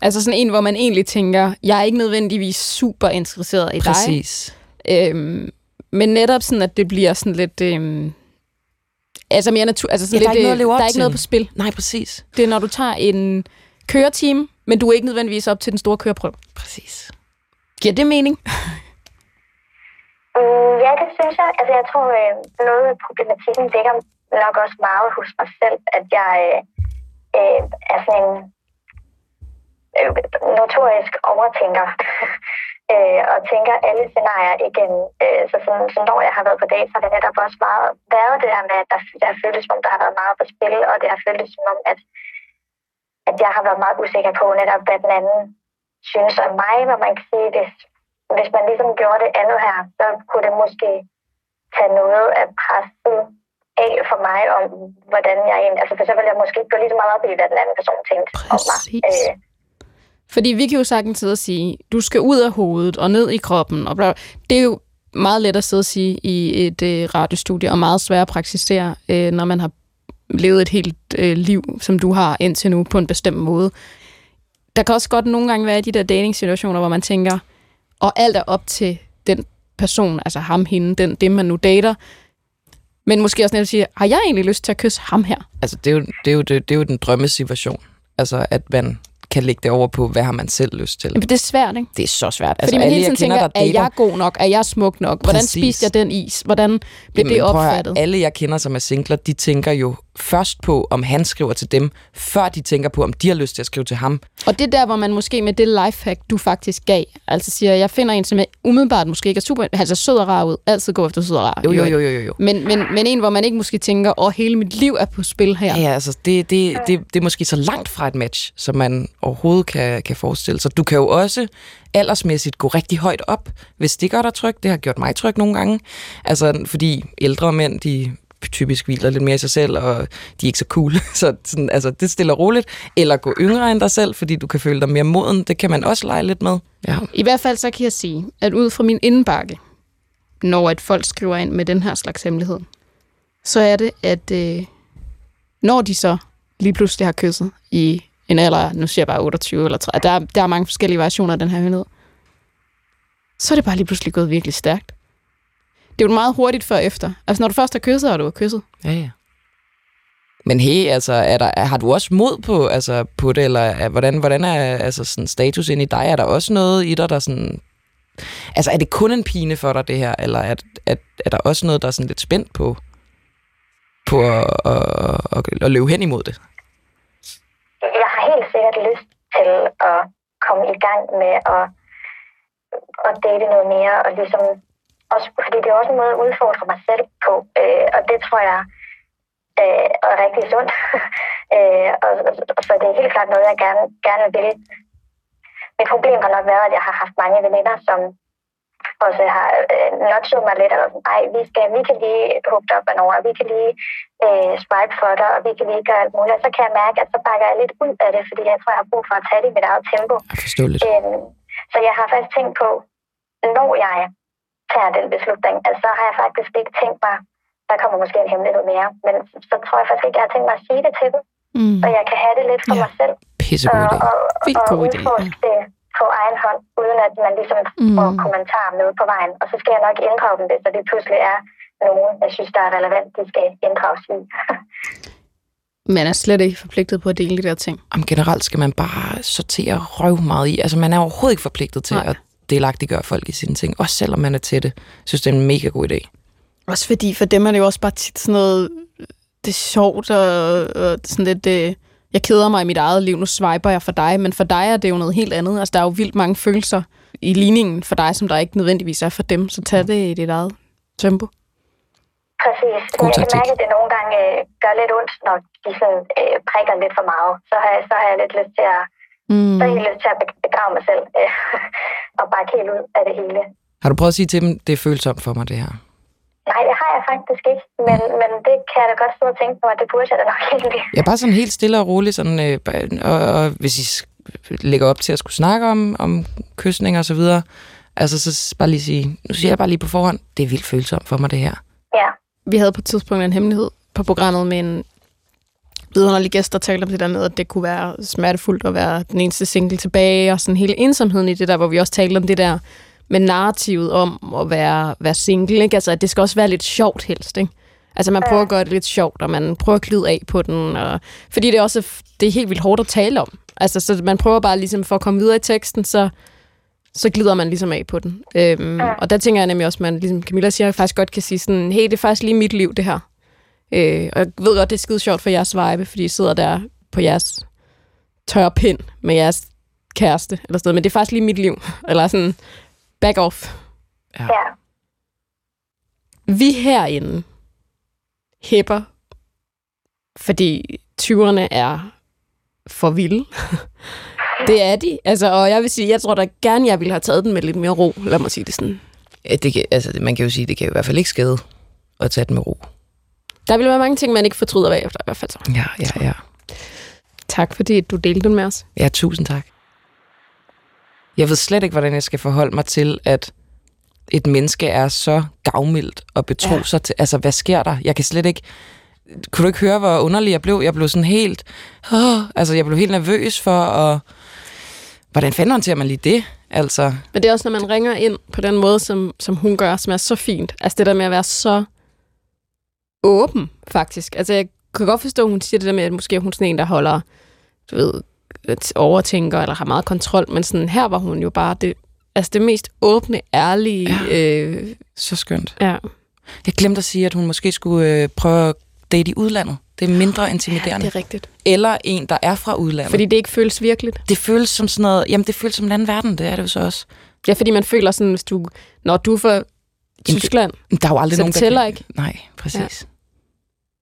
Altså sådan en, hvor man egentlig tænker, jeg er ikke nødvendigvis super interesseret i dig. Præcis. Øhm, men netop sådan, at det bliver sådan lidt... Øhm, altså mere natur... Altså sådan Ja, der er lidt, ikke noget at øh, leve op der er ikke til. noget på spil. Nej, præcis. Det er, når du tager en køreteam, men du er ikke nødvendigvis op til den store køreprøve. Præcis. Giver det mening? [laughs] Mm, ja, det synes jeg. Altså, jeg tror, øh, noget af problematikken ligger nok også meget hos mig selv, at jeg øh, øh, er sådan en øh, notorisk overtænker. [laughs] øh, og tænker alle scenarier igen. Øh, så, sådan, så når jeg har været på date, så har det netop også meget været det der med, at der, der har føltes, som om der har været meget på spil, og det har føltes som om, at, at jeg har været meget usikker på netop, hvad den anden synes om mig, hvor man kan sige, hvis, hvis man ligesom gjorde det andet her, så kunne det måske tage noget af presset af for mig om, hvordan jeg egentlig... Altså for så ville jeg måske ikke gå lige så meget op i, hvad den anden person tænkte om mig. Præcis. Øh, fordi vi kan jo sagtens sidde og sige, du skal ud af hovedet og ned i kroppen. Og bla. bla. Det er jo meget let at sidde og sige i et øh, radiostudie, og meget svært at praktisere, øh, når man har levet et helt øh, liv, som du har indtil nu, på en bestemt måde. Der kan også godt nogle gange være de der dating-situationer, hvor man tænker, og alt er op til den person, altså ham, hende, den, det man nu dater. Men måske også netop sige, har jeg egentlig lyst til at kysse ham her? Altså, det er jo, det er jo, det, det er jo den drømmesituation. Altså, at man kan lægge det over på, hvad har man selv lyst til. Men det er svært, ikke? Det er så svært. Fordi man alle, hele jeg tiden kender, tænker, der er dater- jeg god nok? Er jeg smuk nok? Hvordan Præcis. spiste jeg den is? Hvordan blev det prøv at opfattet? alle, jeg kender, som er singler, de tænker jo først på, om han skriver til dem, før de tænker på, om de har lyst til at skrive til ham. Og det er der, hvor man måske med det lifehack, du faktisk gav, altså siger, jeg finder en, som jeg umiddelbart måske ikke er super, altså sød og rar ud, altid gå efter sød og rar. Jo, jo, jo, jo, jo. Men, men, men en, hvor man ikke måske tænker, åh, hele mit liv er på spil her. Ja, ja altså, det, det, det, det er måske så langt fra et match, som man overhovedet kan, kan forestille sig. Du kan jo også aldersmæssigt gå rigtig højt op, hvis det gør dig tryg. Det har gjort mig tryg nogle gange. Altså, fordi ældre mænd, de typisk hviler lidt mere i sig selv, og de er ikke så cool. [laughs] Så sådan, altså, det stiller roligt. Eller gå yngre end dig selv, fordi du kan føle dig mere moden. Det kan man også lege lidt med. Ja. I hvert fald så kan jeg sige, at ud fra min indbakke, når at folk skriver ind med den her slags hemmelighed, så er det, at øh, når de så lige pludselig har kysset i en alder, nu siger jeg bare 28 eller 30, der, der er mange forskellige variationer af den her hemmelighed, så er det bare lige pludselig gået virkelig stærkt. Det er jo meget hurtigt før og efter. Altså når du først har kysset, og du har kysset. Ja, ja. Men hey, altså, er der, er, har du også mod på, altså, på det, eller er, hvordan, hvordan er altså, sådan, status ind i dig? Er der også noget i dig, der sådan... Altså, er det kun en pine for dig, det her, eller er, er, er der også noget, der er sådan lidt spændt på, på at, at, at, at løbe hen imod det? jeg har helt sikkert lyst til at komme i gang med at, at date noget mere, og ligesom også, fordi det er også en måde at udfordre mig selv på, øh, og det tror jeg øh, er rigtig sundt. [laughs] øh, og, og, så det er helt klart noget, jeg gerne, gerne vil. Mit problem har nok været, at jeg har haft mange veninder, som også har øh, notchet mig lidt, og sådan, ej, vi, skal, vi kan lige hooke op af Nora, vi kan lige øh, swipe for dig, og vi kan lige gøre alt muligt. Og så kan jeg mærke, at så bakker jeg lidt ud af det, fordi jeg tror, jeg har brug for at tage det i mit eget tempo. Øhm, så jeg har faktisk tænkt på, når jeg tager den beslutning, altså så har jeg faktisk ikke tænkt mig, der kommer måske en hemmelighed mere, men så tror jeg faktisk ikke, jeg har tænkt mig at sige det til dem, Mm. så jeg kan have det lidt for Ja. mig selv, Pissegod idé. og, Vildt og, god og idé, udforske det på egen hånd, uden at man ligesom Mm. får kommentarer med på vejen. Og så skal jeg nok inddrage dem, hvis der det pludselig er nogen, jeg synes, der er relevant, de skal inddrages i. [laughs] Man er slet ikke forpligtet på at dele de der ting. Om generelt skal man bare sortere røv meget i. Altså, man er overhovedet ikke forpligtet til Nej. at delagtiggøre folk i sine ting, også selvom man er til det. Jeg synes, det er en mega god idé. Også fordi for dem er det jo også bare tit sådan noget, det er sjovt og, og sådan lidt, det, jeg keder mig i mit eget liv, nu swiper jeg for dig, men for dig er det jo noget helt andet. Altså, der er jo vildt mange følelser i ligningen for dig, som der ikke nødvendigvis er for dem, så tag det i dit eget tempo. Præcis. God jeg kan mærke, at det nogle gange øh, gør lidt ondt, når de sådan, øh, prikker lidt for meget. Så har, jeg, så har jeg lidt lyst til at, Mm. så er jeg helt lyst til at be- begrave mig selv øh, [laughs] og bakke helt ud af det hele. Har du prøvet at sige til dem, det er følsomt for mig, det her? Nej, det har jeg faktisk ikke, men, men det kan jeg da godt stå og tænke mig, at det burde jeg da nok egentlig. Jeg er bare sådan helt stille og rolig, sådan, øh, og, og hvis I lægger op til at skulle snakke om, om kysning og så videre, altså så bare lige sige, nu siger jeg bare lige på forhånd, det er vildt følsomt for mig, det her. Ja, Vi havde på et tidspunkt en hemmelighed på programmet med en vidunderlig gæst, der talte om det der med, at det kunne være smertefuldt at være den eneste single tilbage, og sådan hele ensomheden i det der, hvor vi også talte om det der med narrativet om at være, være single, ikke? Altså, at det skal også være lidt sjovt helst, ikke? Altså, man prøver at gøre det lidt sjovt, og man prøver at glide af på den, og, fordi det er også det er helt vildt hårdt at tale om. Altså, så man prøver bare ligesom for at komme videre i teksten, så, så glider man ligesom af på den. Øhm, og der tænker jeg nemlig også, at man, ligesom Camilla siger, faktisk godt kan sige sådan, hey, det er faktisk lige mit liv, det her. Øh, og jeg ved godt, det er skide sjovt for jeres vibe, fordi I sidder der på jeres tørre pind med jeres kæreste, eller sådan noget, men det er faktisk lige mit liv. [laughs] Eller sådan, back off. ja. Vi herinde hæpper, fordi 20'erne er for vilde. [laughs] det er de. Altså, og jeg vil sige, jeg tror da gerne, jeg ville have taget den med lidt mere ro. Lad mig sige det sådan. Ja, det kan, altså, man kan jo sige, det kan i hvert fald ikke skade at tage den med ro. Der vil være mange ting, man ikke fortryder bagefter, i hvert fald så. Ja, ja, ja. Tak, fordi du delte den med os. Ja, tusind tak. Jeg ved slet ikke, hvordan jeg skal forholde mig til, at et menneske er så gavmildt og betro Ja. sig til... Altså, hvad sker der? Jeg kan slet ikke... Kunne du ikke høre, hvor underlig jeg blev? Jeg blev sådan helt... Åh, altså, jeg blev helt nervøs for at... Hvordan fanden håndterer man lige det? Altså, Men det er også, når man ringer ind på den måde, som, som hun gør, som er så fint. Altså det der med at være så åben, faktisk. Altså jeg kan godt forstå, at hun siger det der med, at måske er hun sådan en, der holder, du ved, overtænker, eller har meget kontrol, men sådan her var hun jo bare det, altså det mest åbne, ærlige. Ja. Øh, så skønt. ja. Jeg glemte at sige, at hun måske skulle øh, prøve at date i udlandet. Det er mindre intimiderende. det er rigtigt. Eller en, der er fra udlandet. Fordi det ikke føles virkeligt. det føles som sådan noget... Jamen, det føles som en anden verden. Det er det jo så også. Ja, fordi man føler sådan, hvis du, når du er fra Tyskland, Men Der er jo aldrig Så nogen, det tæller der... ikke? Nej, præcis. Ja.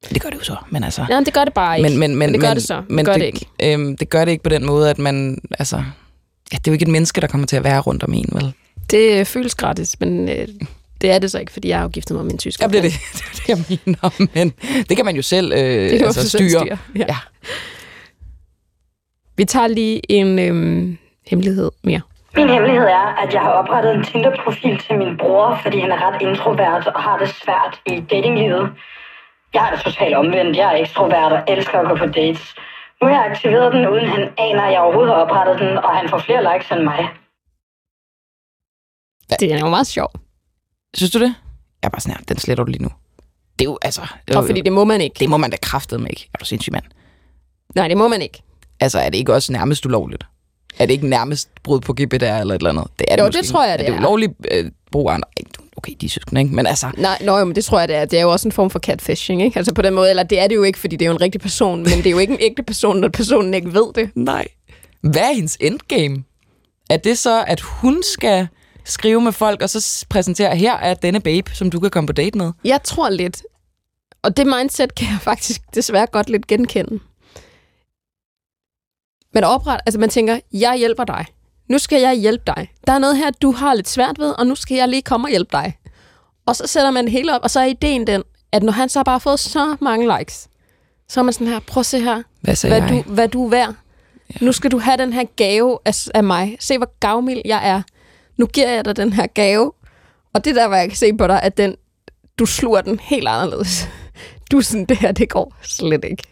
Det gør det jo så, men altså... ja, det gør det bare ikke. Men, men, men, det gør men, det så. Det Men gør det, det ikke. Øhm, det gør det ikke på den måde, at man... Altså, ja, det er jo ikke et menneske, der kommer til at være rundt om en, vel? Det føles gratis, men øh, det er det så ikke, fordi jeg har jo giftet mig med en tysker. Ja, det er det, [laughs] det, er det, jeg mener. Men det kan man jo selv øh, Det kan altså, styre. styre. Ja. Ja. Vi tager lige en øhm, hemmelighed mere. Min hemmelighed er, at jeg har oprettet en Tinder-profil til min bror, fordi han er ret introvert og har det svært i datinglivet. Jeg er totalt omvendt. Jeg er ekstrovert og elsker at gå på dates. Nu har jeg aktiveret den, uden han aner, at jeg overhovedet har oprettet den, og han får flere likes end mig. Det er jo meget sjov. Synes du det? Jeg er bare sådan her, den sletter du lige nu. Det er jo, altså... Og fordi det må man ikke. det må man da kraftedeme ikke. Er du sindssyg, mand? Nej, det må man ikke. Altså, er det ikke også nærmest ulovligt? Er det ikke nærmest brud på GDPR eller et eller andet? Det er Jo, måske det tror jeg, det er. er. det ulovligt øh, brug af andre? Okay, de er søskende, ikke? Men altså, Nej, nå, jo, men det tror jeg, det er. Det er jo også en form for catfishing, ikke? Altså på den måde, eller det er det jo ikke, fordi det er jo en rigtig person, men det er jo ikke en ægte person, når personen ikke ved det. nej. Hvad er hendes endgame? Er det så, at hun skal skrive med folk, og så præsentere, her er denne babe, som du kan komme på date med? Jeg tror lidt, og det mindset kan jeg faktisk desværre godt lidt genkende. Man opret, altså man tænker, jeg hjælper dig. Nu skal jeg hjælpe dig. Der er noget her, du har lidt svært ved, og nu skal jeg lige komme og hjælpe dig. Og så sætter man det hele op, og så er ideen den, at når han så bare har fået så mange likes, så er man sådan her, prøv at se her, Hvad hvad jeg? du, hvad du er værd. Ja. Nu skal du have den her gave af, af mig. Se, hvor gavmild jeg er. Nu giver jeg dig den her gave. Og det der, hvor jeg kan se på dig, at den, du sluger den helt anderledes. Du er sådan, det her, det går slet ikke.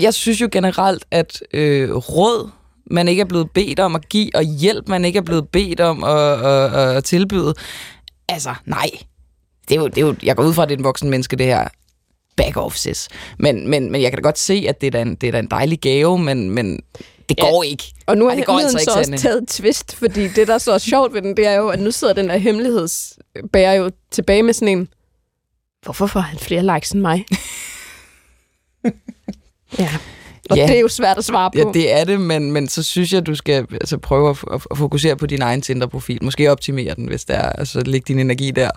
Jeg synes jo generelt, at øh, råd, man ikke er blevet bedt om at give, og hjælp, man ikke er blevet bedt om at, at, at, at tilbyde, altså, nej. Det er, jo, det er jo, jeg går ud fra, at det er en voksen menneske, det her. Back off, sis. Men, men, men jeg kan da godt se, at det er da en, det er da en dejlig gave, men, men Det går ikke. Og nu er Ej, det går altså så også taget et twist, fordi det, der så er sjovt ved den, det er jo, at nu sidder den der hemmelighedsbærer jo tilbage med sådan en, hvorfor får han flere likes end mig? [laughs] ja. Og Ja. det er jo svært at svare på. Ja, det er det, men, men så synes jeg, du skal altså, prøve at, at, fokusere på din egen Tinder-profil. Måske optimere den, hvis det er. Altså, læg din energi der.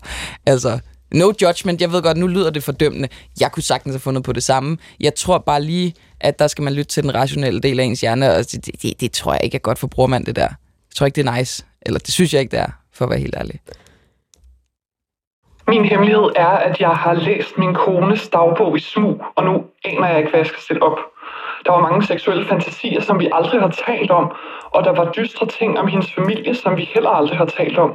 Altså, no judgment. Jeg ved godt, nu lyder det fordømmende. Jeg kunne sagtens have fundet på det samme. Jeg tror bare lige, at der skal man lytte til den rationelle del af ens hjerne, og det, det, det tror jeg ikke er godt for brormand, det der. Jeg tror ikke, det er nice. Eller det synes jeg ikke, det er, for at være helt ærlig. Min hemmelighed er, at jeg har læst min kones dagbog i smug, og nu aner jeg ikke, hvad jeg skal stille op. Der var mange seksuelle fantasier, som vi aldrig har talt om, og der var dystre ting om hendes familie, som vi heller aldrig har talt om.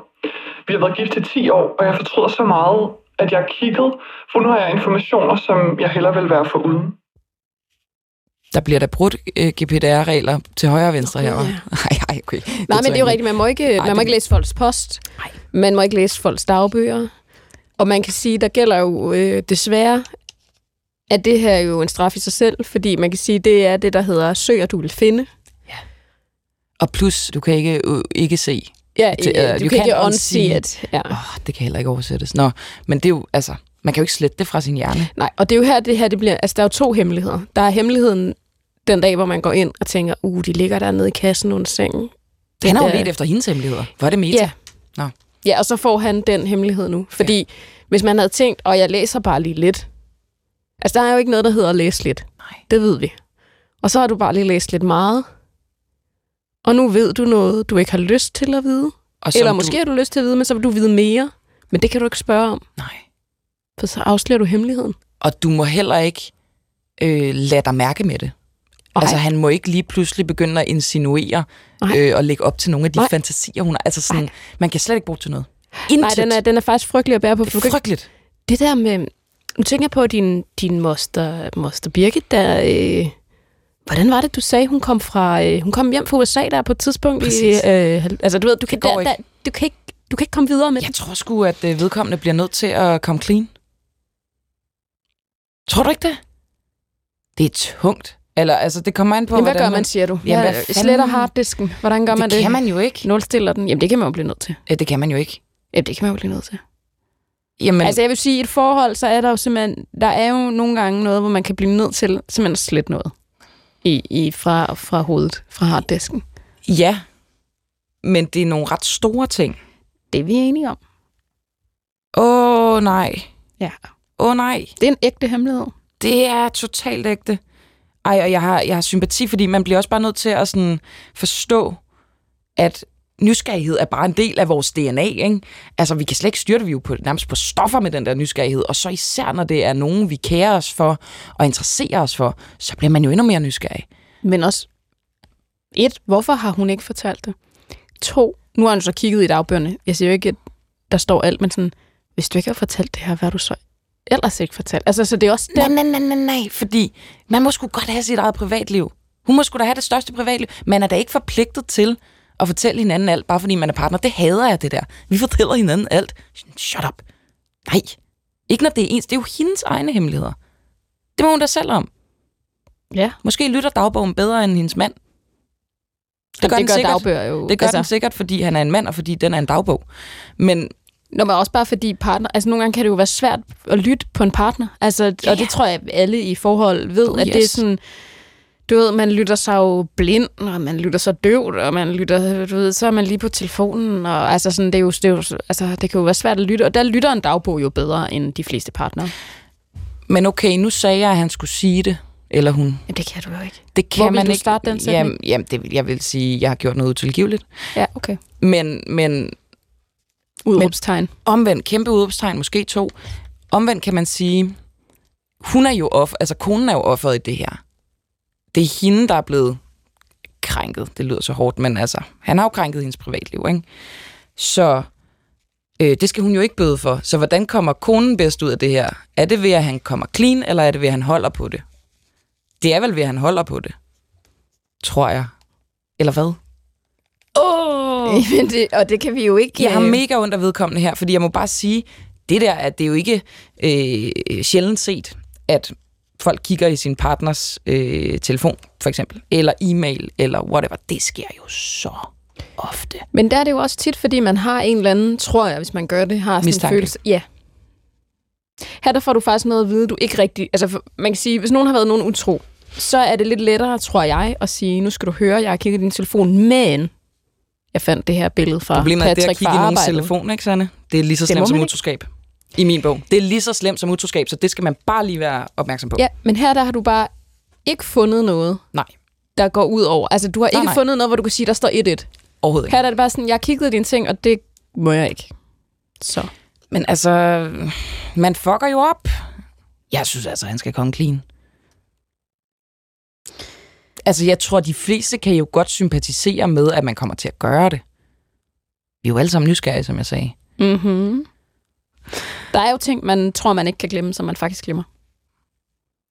Vi har været gift i 10 år, og jeg fortryder så meget, at jeg har kigget, for nu har jeg informationer, som jeg heller vil være for uden. Der bliver der brudt øh, GPDR-regler til højre og venstre her. ja. [laughs] Nej, nej, okay. Nej, men det er jo rigtigt. Man må ikke, Ej, man må det- ikke læse folks post. Nej. Man må ikke læse folks dagbøger. Og man kan sige, der gælder jo øh, desværre, at det her er jo en straf i sig selv, fordi man kan sige, det er det, der hedder søg, og du vil finde. Og plus, du kan ikke, øh, ikke se. Ja, Til, øh, øh, du you kan ikke unsee it. Ja. Oh, det kan heller ikke oversættes. Nå, men det er jo, altså, man kan jo ikke slette det fra sin hjerne. Nej, og det er jo her, det her det bliver... Altså, der er jo to hemmeligheder. Der er hemmeligheden den dag, hvor man går ind og tænker, uh, de ligger der nede i kassen under sengen. Han har jo let efter hendes hemmeligheder. Er det meta? Ja. Nå. Ja, og så får han den hemmelighed nu. Fordi ja. hvis man havde tænkt, og jeg læser bare lige lidt. Altså, der er jo ikke noget, der hedder at læse lidt. Nej. Det ved vi. Og så har du bare lige læst lidt meget. Og nu ved du noget, du ikke har lyst til at vide. Og Eller du- måske har du lyst til at vide, men så vil du vide mere. Men det kan du ikke spørge om, Nej. for så afslører du hemmeligheden. Og du må heller ikke øh, lade dig mærke med det. Nej. Altså, han må ikke lige pludselig begynde at insinuere Nej. øh, og lægge op til nogle af de Nej. fantasier, hun har. Altså sådan, man kan slet ikke bruge til noget. Intet. Nej, den er, den er faktisk frygtelig at bære på. du er frygteligt. Det der med... Nu tænker jeg på din, din moster, moster Birgit, der... Øh, hvordan var det, du sagde, hun kom fra... Øh, hun kom hjem fra USA der på et tidspunkt. I, Præcis. øh, altså, du ved, du kan, der, ikke. der, du, kan ikke, du kan ikke komme videre med Jeg tror sgu, at øh, vedkommende bliver nødt til at komme clean. Tror du ikke det? Det er tungt. Eller, altså, det kommer an på, Jamen, hvad gør man, siger du? Jamen, Ja, hvad fanden- sletter harddisken. Hvordan gør man det? det kan man jo ikke. Nulstiller den? Jamen, det kan man jo blive nødt til. Ja, det kan man jo ikke. Ja, det kan man jo blive nødt til. Jamen, Men, altså, jeg vil sige, i et forhold, så er der jo simpelthen... Der er jo nogle gange noget, hvor man kan blive nødt til simpelthen at slette noget. I, i, fra, fra hovedet, fra harddisken. ja. Men det er nogle ret store ting. Det er vi enige om. Åh, oh, nej. Ja. Åh, oh, nej. Det er en ægte hemmelighed. Det er totalt ægte. Ej, og jeg har, jeg har sympati, fordi man bliver også bare nødt til at sådan forstå, at nysgerrighed er bare en del af vores DNA, ikke? Altså, vi kan slet ikke styre det, vi jo på, nærmest på stoffer med den der nysgerrighed, og så især, når det er nogen, vi kærer os for og interesserer os for, så bliver man jo endnu mere nysgerrig. Men også, et, hvorfor har hun ikke fortalt det? To, nu har hun så kigget i dagbøgerne. Jeg siger jo ikke, at der står alt, men sådan, hvis du ikke har fortalt det her, hvad du så ellers ikke fortalt? Altså, så det er også Nej, den. nej, nej, nej, nej, fordi man må sgu godt have sit eget privatliv. Hun må sgu da have det største privatliv. Man er da ikke forpligtet til at fortælle hinanden alt, bare fordi man er partner. Det hader jeg, det der. Vi fortæller hinanden alt. Shut up. Nej. Ikke når det er ens. Det er jo hendes egne hemmeligheder. Det må hun da selv om. Ja, Måske lytter dagbogen bedre end hendes mand. Det det gør, det gør sikkert. dagbøger jo. Det gør altså. den sikkert, fordi han er en mand, og fordi den er en dagbog. Men Nå, men også bare fordi partner, altså nogle gange kan det jo være svært at lytte på en partner. Altså, Ja. og det tror jeg, alle i forhold ved, Oh, at det er yes. sådan, du ved, man lytter sig jo blind, og man lytter sig døvt, og man lytter, du ved, så er man lige på telefonen, og altså sådan, det er jo, det, er jo, altså, det kan jo være svært at lytte, og der lytter en dagbog jo bedre end de fleste partnere. Men okay, nu sagde jeg, at han skulle sige det. Eller hun. Men det kan du jo ikke. Det kan Hvor vil man du ikke. starte den sætning? Jamen, jamen det, jeg vil sige, at jeg har gjort noget utilgiveligt. Ja, okay. Men, men Udråbstegn. omvendt, kæmpe udopstegn, måske to. Omvendt kan man sige, hun er jo off, altså konen er jo offeret i det her. Det er hende, der er blevet krænket. Det lyder så hårdt, men altså, han har jo krænket hendes privatliv, ikke? Så øh, det skal hun jo ikke bøde for. Så hvordan kommer konen bedst ud af det her? Er det ved, at han kommer clean, eller er det ved, at han holder på det? Det er vel ved, at han holder på det. Tror jeg. Eller hvad? Åh! Oh. [laughs] Men det, og det kan vi jo ikke... Jeg har øh, mega ondt af vedkommende her, fordi jeg må bare sige, det der, at det er jo ikke øh, sjældent set, at folk kigger i sin partners øh, telefon, for eksempel, eller e-mail, eller whatever. Det sker jo så ofte. Men der er det jo også tit, fordi man har en eller anden, tror jeg, hvis man gør det, har sådan Mistanke. en følelse. Ja. Her der får du faktisk noget at vide, du ikke rigtig... Altså, man kan sige, hvis nogen har været nogen utro, så er det lidt lettere, tror jeg, at sige, nu skal du høre, jeg har kigget i din telefon, men jeg fandt det her billede fra Problemet er, at det Patrick at kigge i nogens telefon, ikke Sanne? Det er lige så Det slemt som man ikke. I min bog. Det er lige så slemt som utroskab, så det skal man bare lige være opmærksom på. Ja, men her der har du bare ikke fundet noget, Nej, der går ud over. Altså, du har Nej, ikke nej. fundet noget, hvor du kan sige, der står 1-1. overhovedet ikke. Her er det bare sådan, jeg har kigget i dine ting, og det må jeg ikke. Så. Men altså, man fucker jo op. Jeg synes altså, han skal komme clean. Altså, jeg tror, de fleste kan jo godt sympatisere med, at man kommer til at gøre det. Vi er jo alle sammen nysgerrige, som jeg sagde. Mm-hmm. Der er jo ting, man tror, man ikke kan glemme, som man faktisk glemmer.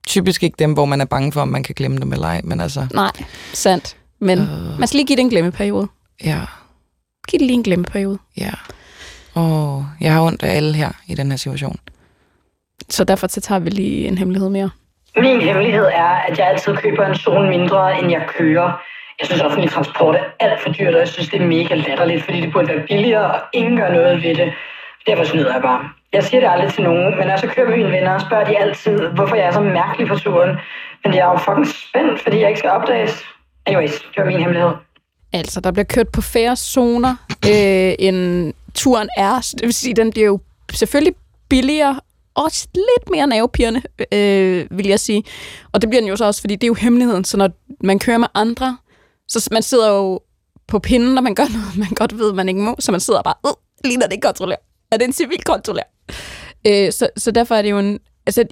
Typisk ikke dem, hvor man er bange for, om man kan glemme dem eller ej. Men altså, Nej, sandt. Men Øh. man skal lige give det en glemmeperiode. ja, Giv det lige en glemmeperiode. ja. Åh, jeg har ondt af alle her i den her situation. Så derfor så tager vi lige en hemmelighed mere. Min hemmelighed er, at jeg altid køber en zone mindre, end jeg kører. Jeg synes, offentlig transport er alt for dyrt, og jeg synes, det er mega latterligt, fordi det burde være billigere, og ingen gør noget ved det. Derfor snyder jeg bare. Jeg siger det aldrig til nogen, men når jeg så kører med mine venner, spørger de altid, hvorfor jeg er så mærkelig på turen. Men jeg er jo fucking spændt, fordi jeg ikke skal opdages. Anyways, det var min hemmelighed. Altså, der bliver kørt på færre zoner, øh, end turen er. Det vil sige, den bliver jo selvfølgelig billigere, også lidt mere nervepirrende, øh, vil jeg sige. Og det bliver den jo så også, fordi det er jo hemmeligheden. Så når man kører med andre, så man sidder jo på pinden, når man gør noget, man godt ved, man ikke må. Så man sidder bare, øh, ligner det ikke kontrollerer. Er det en civil? Øh, så, så derfor er det jo en... Altså,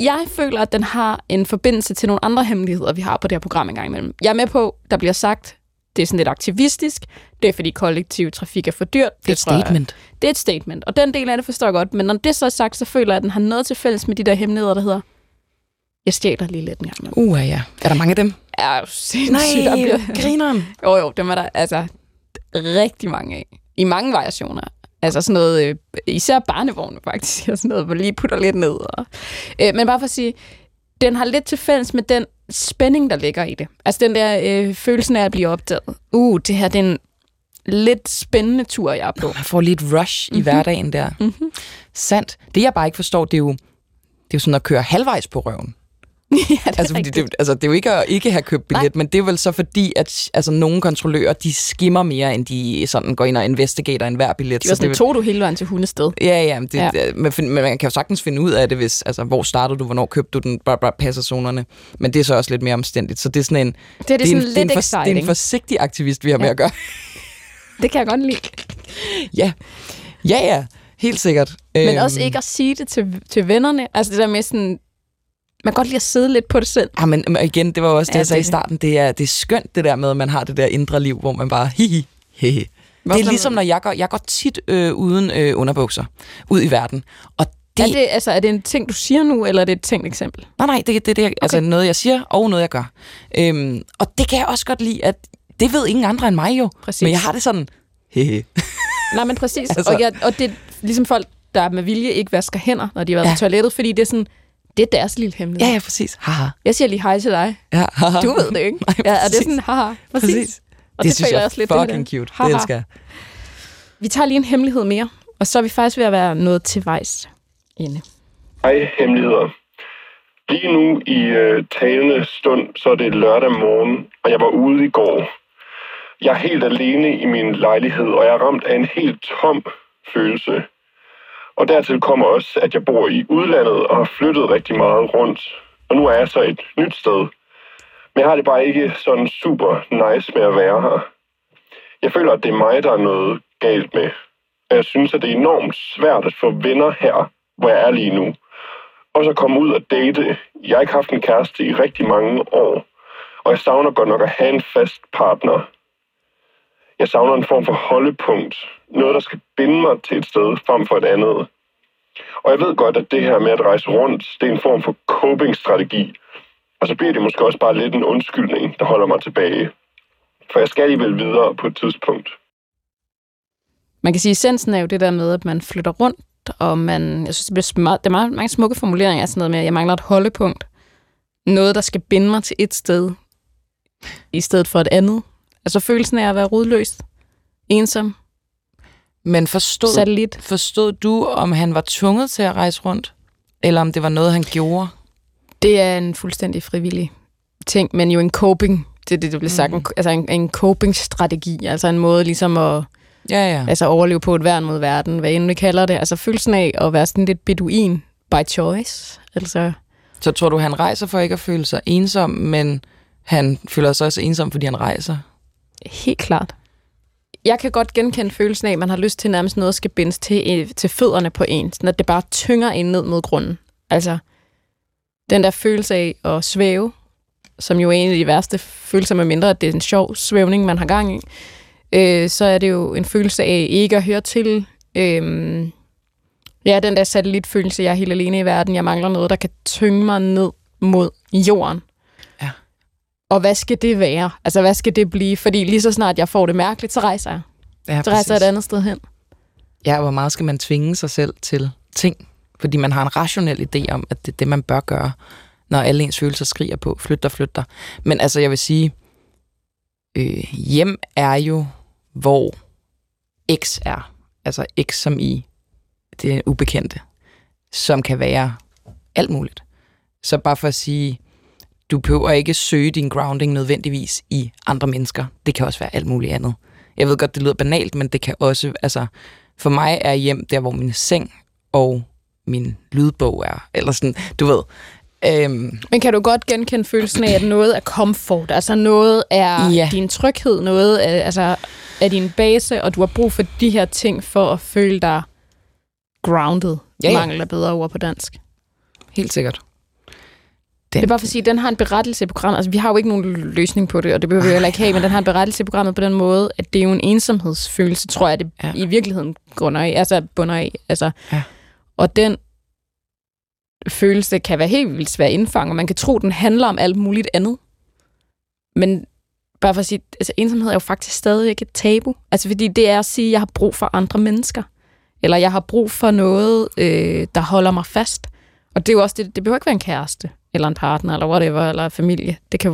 jeg føler, at den har en forbindelse til nogle andre hemmeligheder, vi har på det her program engang imellem. Jeg er med på, der bliver sagt, det er sådan lidt aktivistisk, det er fordi kollektiv trafik er for dyrt. Det er et jeg- statement. det er et statement, og den del af det forstår jeg godt, men når det så er sagt, så føler jeg, at den har noget til fælles med de der hemmeligheder, der hedder, jeg stjæler lige lidt en gang. Uh, ja. Er der mange af dem? Jo sindssygt, der bliver... grineren. Jo, jo, dem er der altså rigtig mange af. I mange variationer. Altså sådan noget, øh, især barnevogne faktisk, og [laughs] sådan noget, hvor lige putter lidt ned. Og, øh, men bare for at sige, den har lidt til fælles med den spænding, der ligger i det. Altså den der øh, følelsen af at blive opdaget. Uh, det her det er en lidt spændende tur, jeg er på. Man får lige et rush i Mhm. hverdagen der. Mm-hmm. Sandt. Det, jeg bare ikke forstår, det er jo, det er jo sådan at køre halvvejs på røven. [laughs] ja, det Altså, fordi det, altså, det er jo ikke at ikke have købt billet, men det er vel så fordi, at altså, nogle kontrollører, de skimmer mere, end de sådan går ind og investigater enhver billet. Var Så sådan, det, tog du hele vejen til hundested. Ja, ja, det, Ja. ja. Men, men man kan jo sagtens finde ud af det, hvis, altså, hvor startede du, hvornår købte du den, bare, bare passer zonerne. Men det er så også lidt mere omstændigt. Så det er sådan en, Det er, det er det sådan en, det er en, lidt for, det er en exciting. forsigtig aktivist, vi har med Ja. at gøre. [laughs] Det kan jeg godt lide. ja, ja, ja, helt sikkert. Men Øhm, også ikke at sige det til, til vennerne. Altså det der med sådan... Man kan godt lide at sidde lidt på det selv. Ja, men men igen, det var også det, Ja, jeg sagde det i er starten. Det er, det er skønt, det der med, at man har det der indre liv, hvor man bare hihi, hehe. Det er ligesom, når jeg går, jeg går tit øh, uden øh, underbukser ud i verden. Og det, Er det, altså, er det en ting, du siger nu, eller er det et tænkt eksempel? nej, nej, det, det, det er altså noget, jeg siger, og noget, jeg gør. Øhm, og det kan jeg også godt lide, at det ved ingen andre end mig jo. Præcis. Men jeg har det sådan, hehe. [laughs] Nej, men præcis. Altså- [laughs] altså. og, jeg, og det er ligesom folk, der med vilje ikke vasker hænder, når de har været ja. på toilettet, fordi det er sådan, det er deres lille hemmelighed. Ja, ja, præcis. Haha. Jeg siger lige hej til dig. Ja, haha. Du ved det ikke. [laughs] Nej, ja, og det er præcis. sådan, haha. Præcis. Præcis. Og det, synes føler jeg er også lidt, det er fucking det. cute. Haha. Det elsker jeg. Vi tager lige en hemmelighed mere, og så er vi faktisk ved at være nået til vejs inde. Hej, hemmeligheder. Lige nu i øh, talende stund, så er det lørdag morgen, og jeg var ude i går. Jeg er helt alene i min lejlighed, og jeg er ramt af en helt tom følelse. Og dertil kommer også, at jeg bor i udlandet og har flyttet rigtig meget rundt. Og nu er jeg så et nyt sted. Men jeg har det bare ikke sådan super nice med at være her. Jeg føler, at det er mig, der er noget galt med. Og jeg synes, at det er enormt svært at få venner her, hvor jeg er lige nu. Og så komme ud og date. Jeg har ikke haft en kæreste i rigtig mange år. Og jeg savner godt nok at have en fast partner. Jeg savner en form for holdepunkt. Noget, der skal binde mig til et sted frem for et andet. Og jeg ved godt, at det her med at rejse rundt, det er en form for coping-strategi. Og så bliver det måske også bare lidt en undskyldning, der holder mig tilbage. For jeg skal alligevel videre på et tidspunkt. Man kan sige, at essensen er jo det der med, at man flytter rundt, og man, jeg synes, det bliver meget, det er meget, mange smukke formuleringer sådan noget med, at jeg mangler et holdepunkt. noget, der skal binde mig til et sted, i stedet for et andet. Altså følelsen af at være rodløs, ensom, men forstod, satellit. forstod du, om han var tvunget til at rejse rundt? Eller om det var noget, han gjorde? Det er en fuldstændig frivillig ting, men jo en coping, det er det, der bliver sagt, mm. altså en, en coping-strategi, altså en måde ligesom at Ja, ja. altså overleve på et værn mod verden, hvad end vi kalder det. Altså følelsen af at være sådan lidt beduin by choice. Altså, Så tror du, han rejser for ikke at føle sig ensom, men han føler sig også ensom, fordi han rejser? helt klart. Jeg kan godt genkende følelsen af, at man har lyst til nærmest noget skal bindes til, øh, til fødderne på en, når det bare tynger en ned mod grunden. Altså, den der følelse af at svæve, som jo er en af de værste følelser, med mindre at det er en sjov svævning, man har gang i, øh, så er det jo en følelse af ikke at høre til. Øh, ja, den der satellitfølelse, jeg er helt alene i verden, jeg mangler noget, der kan tynge mig ned mod jorden. Og hvad skal det være? Altså, hvad skal det blive? Fordi lige så snart jeg får det mærkeligt, så rejser jeg. Ja, Så rejser jeg et andet sted hen. Ja, hvor meget skal man tvinge sig selv til ting? Fordi man har en rationel idé om, at det er det, man bør gøre, når alle ens følelser skriger på, flytter, flytter. Men altså, jeg vil sige, øh, hjem er jo, hvor X er. Altså X som i det ubekendte, som kan være alt muligt. Så bare for at sige, du behøver ikke søge din grounding nødvendigvis i andre mennesker. Det kan også være alt muligt andet. Jeg ved godt, det lyder banalt, men det kan også, altså, for mig er hjem der, hvor min seng og min lydbog er. Eller sådan, du ved. Øhm, Men kan du godt genkende følelsen af, at noget er comfort? Altså noget er Ja. din tryghed, noget er, altså, er din base, og du har brug for de her ting for at føle dig grounded. Ja, Ja. Mangler bedre ord på dansk. helt sikkert. Det er bare for at sige, at den har en berettelse i programmet. Altså, vi har jo ikke nogen løsning på det, og det behøver vi heller ikke have, men den har en berettelse i programmet på den måde, at det er jo en ensomhedsfølelse, tror jeg, det Ja. i virkeligheden grunder af, altså bunder af. Altså, Ja. Og den følelse kan være helt vildt svær at indfange, og man kan tro, den handler om alt muligt andet. Men bare for at sige, altså ensomhed er jo faktisk stadig ikke et tabu. Altså fordi det er at sige, at jeg har brug for andre mennesker. Eller jeg har brug for noget, øh, der holder mig fast. Og det er jo også det, det behøver ikke være en kæreste, eller en partner, eller whatever, eller familie. Det kan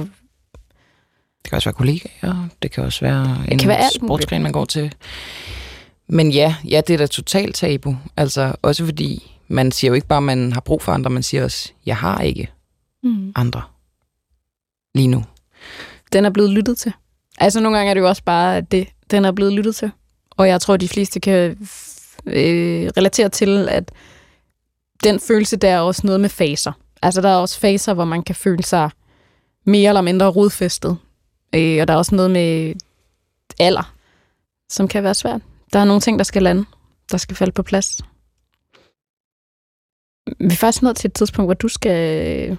Det kan også være kollegaer, det kan også være en kan være alt muligt. sportsgren, man går til. Men ja, ja, det er da totalt tabu. Altså også fordi, man siger jo ikke bare, at man har brug for andre, man siger også, jeg har ikke mm. andre lige nu. den er blevet lyttet til. Altså nogle gange er det jo også bare at det, den er blevet lyttet til. Og jeg tror, de fleste kan øh, relatere til, at den følelse, der er også noget med faser. Altså der er også faser, hvor man kan føle sig mere eller mindre rodfæstet. Øh, og der er også noget med alder, som kan være svært. Der er nogle ting, der skal lande, der skal falde på plads. Vi er faktisk nået til et tidspunkt, hvor du skal,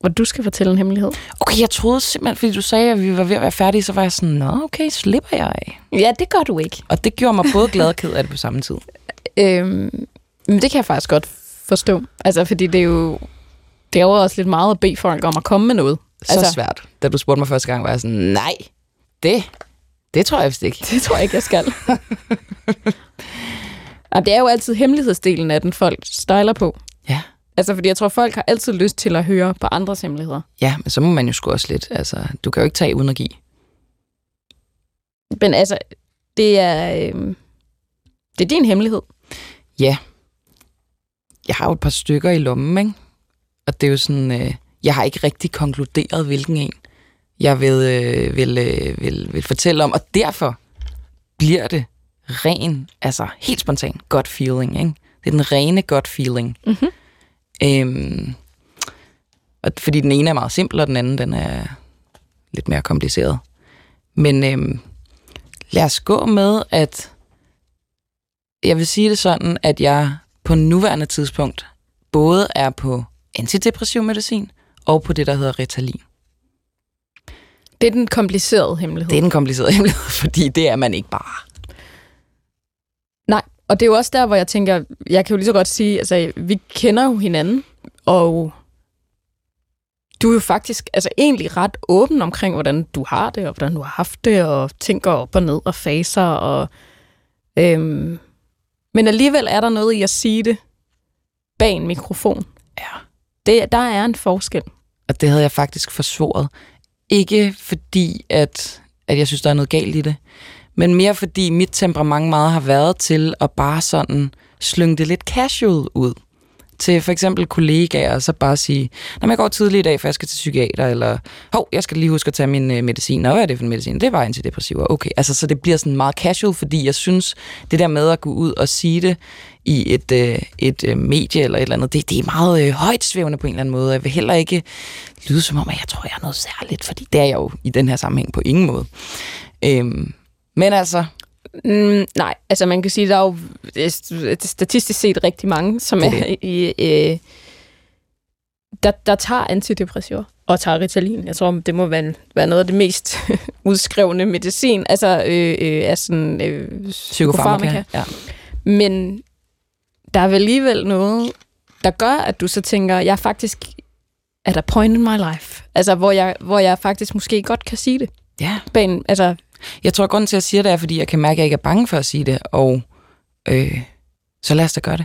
hvor du skal fortælle en hemmelighed. Okay, jeg troede simpelthen, fordi du sagde, at vi var ved at være færdige, så var jeg sådan, nå okay, slipper jeg af. Ja, det gør du ikke. Og det gjorde mig både glad og ked af det på samme tid. [laughs] Øhm, men det kan jeg faktisk godt forstå. Altså, fordi det er jo, det er jo også lidt meget at bede folk om at komme med noget. Så Altså- svært. Da du spurgte mig første gang, var jeg sådan, nej, det, det tror jeg vist ikke. Det tror jeg ikke, jeg skal. [laughs] Jamen, det er jo altid hemmelighedsdelen af den, folk stejler på. Ja. Altså, fordi jeg tror, folk har altid lyst til at høre på andres hemmeligheder. Ja, men så må man jo sgu også lidt. Altså, du kan jo ikke tage uden at give. Men altså, det er, øhm, det er din hemmelighed. Ja. Jeg har jo et par stykker i lommen, ikke? Og det er jo sådan, øh, jeg har ikke rigtig konkluderet, hvilken en jeg vil, øh, vil, øh, vil, vil fortælle om. Og derfor bliver det ren, altså helt spontan, godt feeling, ikke? Det er den rene godt feeling. Mhm. Øhm, og fordi den ene er meget simpel, og den anden den er lidt mere kompliceret. Men øhm, lad os gå med, at jeg vil sige det sådan, at jeg på nuværende tidspunkt både er på antidepressiv medicin og på det, der hedder Ritalin. Det er den komplicerede hemmelighed. Det er den komplicerede hemmelighed, [laughs] fordi det er man ikke bare. Nej, og det er jo også der, hvor jeg tænker, jeg kan jo lige så godt sige, altså, vi kender jo hinanden, og du er jo faktisk altså, egentlig ret åben omkring, hvordan du har det, og hvordan du har haft det, og tænker op og ned og faser, og, øhm, men alligevel er der noget i at sige det bag en mikrofon. Ja. Det, der er en forskel. Og det havde jeg faktisk forsvoret. Ikke fordi, at, at jeg synes, der er noget galt i det, men mere fordi mit temperament meget har været til at bare sådan slynge det lidt casual ud til for eksempel kollegaer, og så bare sige, når jeg går tidligt i dag, for jeg skal til psykiater, eller hov, jeg skal lige huske at tage min øh, medicin. Og hvad er det for en medicin? Det var antidepressiver. Okay, altså så det bliver sådan meget casual, fordi jeg synes, det der med at gå ud og sige det i et, øh, et øh, medie eller et eller andet, det, det er meget øh, højt svævende på en eller anden måde. Jeg vil heller ikke lyde som om, at jeg tror, jeg er noget særligt, fordi det er jeg jo i den her sammenhæng på ingen måde. Øhm, men altså, Mm, nej, altså man kan sige, at der er jo øh, statistisk set rigtig mange, som Det er i, øh, der, der tager antidepressiver og tager Ritalin. Jeg tror, det må være, være noget af det mest [laughs] udskrevne medicin, altså øh, øh, er sådan øh, psykofarmaka. Ja. Men der er vel alligevel noget, der gør, at du så tænker, jeg faktisk at a point in my life. Altså, hvor jeg, hvor jeg faktisk måske godt kan sige det. ja. Ben, altså, Jeg tror, at grunden til, at jeg siger det, er, fordi jeg kan mærke, at jeg ikke er bange for at sige det, og øh, så lad os da gøre det.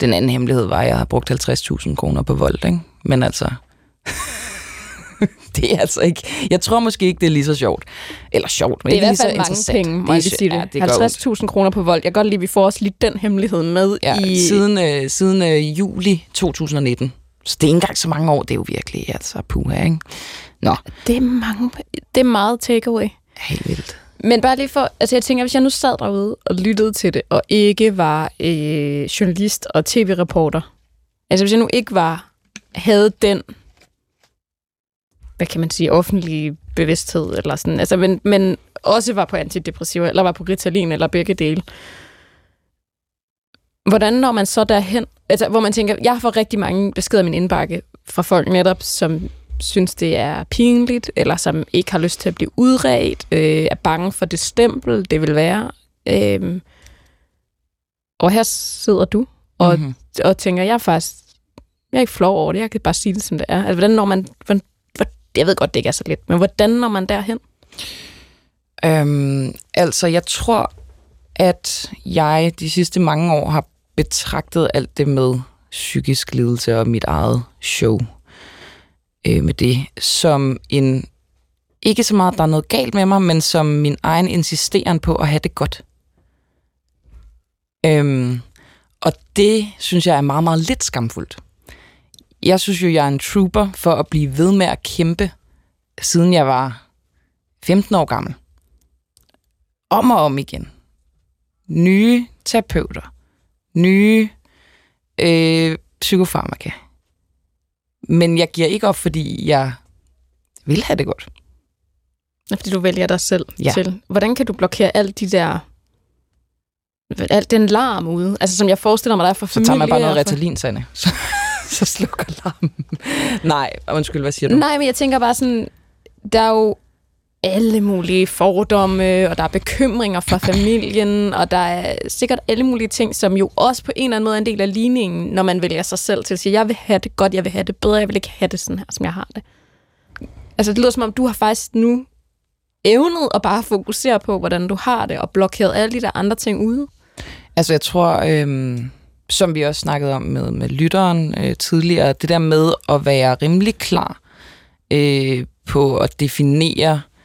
Den anden hemmelighed var, at jeg har brugt 50.000 kroner på vold, ikke? Men altså... [laughs] det er altså ikke... Jeg tror måske ikke, det er lige så sjovt. Eller sjovt, men det er i ikke hvert lige fald så mange interessant. penge, må jeg lige sige det. Ja, det gør ondt. 50.000 kroner på vold. Jeg kan godt lide, at vi får også lige den hemmelighed med Ja, i... siden, øh, siden øh, juli 2019. Så det er ikke engang så mange år, det er jo virkelig altså puha, ikke? Nå, Det er, mange, det er meget takeaway. helt vildt. Men bare lige for, altså jeg tænker, hvis jeg nu sad derude og lyttede til det, og ikke var øh, journalist og tv-reporter, altså hvis jeg nu ikke var, havde den, hvad kan man sige, offentlige bevidsthed, eller sådan, altså, men, men også var på antidepressiva, eller var på Ritalin, eller begge dele. Hvordan når man så derhen, altså hvor man tænker, jeg får rigtig mange beskeder i min indbakke fra folk netop, som synes, det er pinligt, eller som ikke har lyst til at blive udredt, øh, er bange for det stempel, det vil være. Øh, og her sidder du og, Mhm. mm-hmm. og tænker, jeg er faktisk jeg er ikke flov over det, jeg kan bare sige det, som det er. Altså, hvordan når man... Hvordan, hvor- jeg ved godt, det ikke er så let, men hvordan når man derhen? Øhm, altså, jeg tror, at jeg de sidste mange år har betragtet alt det med psykisk lidelse og mit eget show øh, med det som en... Ikke så meget, at der er noget galt med mig, men som min egen insisteren på at have det godt. Øhm, og det synes jeg er meget, meget lidt skamfuldt. Jeg synes jo, jeg er en trooper for at blive ved med at kæmpe, siden jeg var 15 år gammel om og om igen. Nye terapeuter. Nye øh, psykofarmaka. Men jeg giver ikke op, fordi jeg vil have det godt. Fordi du vælger dig selv Ja. til. Hvordan kan du blokere alt de der... Alt den larm ude? Altså, som jeg forestiller mig, der er for Så familie. tager man bare noget og for- Ritalin, Sanne. [laughs] Så, så slukker larmen. Nej, undskyld, hvad siger du? Nej, men jeg tænker bare sådan, der er jo alle mulige fordomme, og der er bekymringer fra familien, og der er sikkert alle mulige ting, som jo også på en eller anden måde er en del af ligningen, når man vælger sig selv til at sige, jeg vil have det godt, jeg vil have det bedre, jeg vil ikke have det sådan her, som jeg har det. Altså, det lyder som om, du har faktisk nu evnet at bare fokusere på, hvordan du har det, og blokeret alle de der andre ting ude. Altså, jeg tror, øh, som vi også snakkede om med, med lytteren øh, tidligere, det der med at være rimelig klar øh, på at definere øh,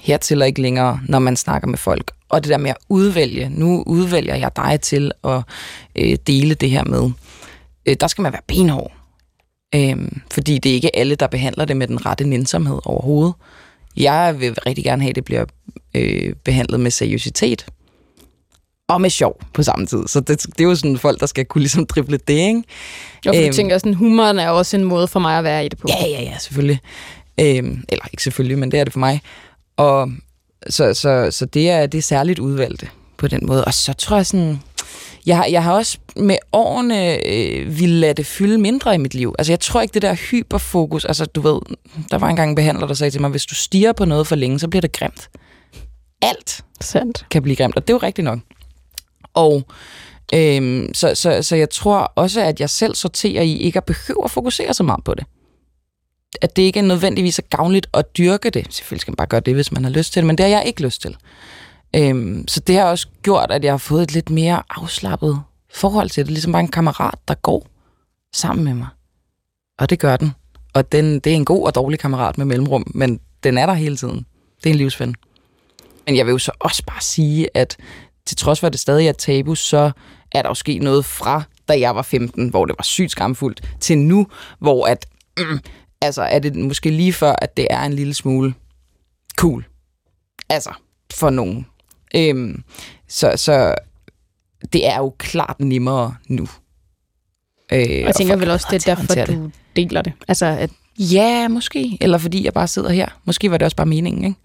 hertil og ikke længere, når man snakker med folk. Og det der med at udvælge, nu udvælger jeg dig til at øh, dele det her med. Øh, der skal man være benhård. Øh, fordi det er ikke alle, der behandler det med den rette nænsomhed overhovedet. Jeg vil rigtig gerne have, at det bliver øh, behandlet med seriøsitet og med sjov på samme tid. Så det, det er jo sådan folk, der skal kunne ligesom drible det, ikke? Og for Øhm. du tænker sådan, humoren er også en måde for mig at være i det på. Ja, ja, ja, selvfølgelig. Øhm, eller ikke selvfølgelig, men det er det for mig. Og så, så, så det, er, det er særligt udvalgte på den måde. Og så tror jeg sådan... Jeg har, jeg har også med årene øh, ville lade det fylde mindre i mit liv. Altså jeg tror ikke det der hyperfokus, altså du ved, der var engang en behandler, der sagde til mig, hvis du stiger på noget for længe, så bliver det grimt. Alt Sandt. kan blive grimt, og det er jo rigtigt nok. Og øhm, så, så, så jeg tror også, at jeg selv sorterer i ikke at behøve at fokusere så meget på det. At det ikke er nødvendigvis er gavnligt at dyrke det. Selvfølgelig skal man bare gøre det, hvis man har lyst til det, men det har jeg ikke lyst til. Øhm, så det har også gjort, at jeg har fået et lidt mere afslappet forhold til det. Ligesom bare en kammerat, der går sammen med mig. Og det gør den. Og den, det er en god og dårlig kammerat med mellemrum, men den er der hele tiden. Det er en livsven. Men jeg vil jo så også bare sige, at til trods for, at det stadig er tabu, så er der jo sket noget fra, da jeg var 15, hvor det var sygt skamfuldt, til nu, hvor at, mm, altså er det måske lige før, at det er en lille smule cool. Altså, for nogen. Øhm, så, så det er jo klart nemmere nu. Øh, jeg tænker vel også, det er derfor, det. du deler det. Altså, at Ja, måske. Eller fordi jeg bare sidder her. Måske var det også bare meningen, ikke?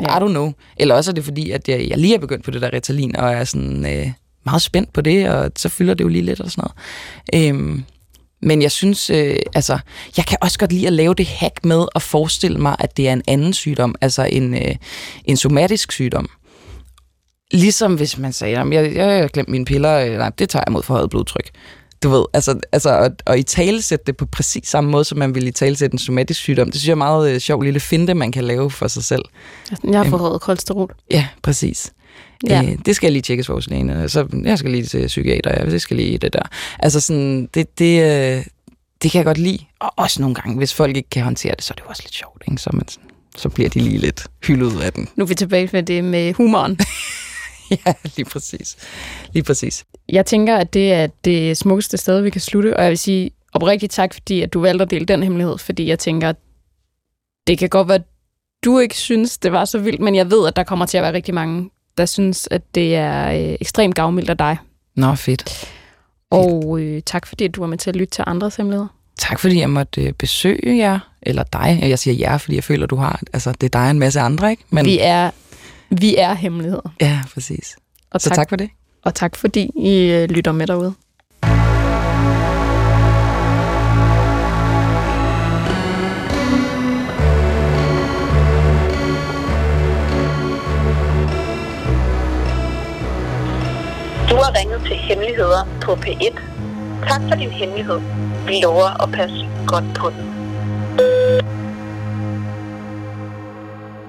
Ja. I don't know. Eller også er det fordi, at jeg, jeg lige er begyndt på det der Ritalin, og er sådan øh, meget spændt på det, og så fylder det jo lige lidt og sådan noget. Øhm, men jeg synes, øh, altså, jeg kan også godt lide at lave det hack med at forestille mig, at det er en anden sygdom, altså en, øh, en somatisk sygdom. Ligesom hvis man sagde, at jeg, jeg har glemt mine piller, øh, nej, det tager jeg mod forhøjet blodtryk. Du ved, altså, altså og, og i talesætte det på præcis samme måde, som man ville i talesætte en somatisk sygdom. Det synes jeg er meget øh, sjov lille finte, man kan lave for sig selv. Jeg har forhøjet kolesterol. Ja, præcis. Ja. Øh, det skal jeg lige tjekkes hos lægen. Så jeg skal lige til psykiater, ja, det skal lige det der. Altså sådan, det, det, øh, det kan jeg godt lide. Og også nogle gange, hvis folk ikke kan håndtere det, så er det jo også lidt sjovt. Ikke? Så, man, så bliver de lige lidt hyldet ud af den. Nu er vi tilbage med det med humoren. [laughs] ja, lige præcis. Lige præcis. Jeg tænker, at det er det smukkeste sted, vi kan slutte, og jeg vil sige oprigtigt tak, fordi at du valgte at dele den hemmelighed, fordi jeg tænker, at det kan godt være, at du ikke synes, det var så vildt, men jeg ved, at der kommer til at være rigtig mange, der synes, at det er øh, ekstremt gavmildt af dig. Nå, fedt. Og øh, tak fordi, at du var med til at lytte til andres hemmeligheder. Tak fordi jeg måtte øh, besøge jer, eller dig. Jeg siger jer, fordi jeg føler, du har, altså det er dig og en masse andre, ikke? Men... Vi er vi er hemmeligheder. Ja, præcis. Og så tak, tak for det. Og tak fordi I øh, lytter med derude. Du har ringet til Hemmeligheder på P1. Tak for din hemmelighed. Vi lover at passe godt på den.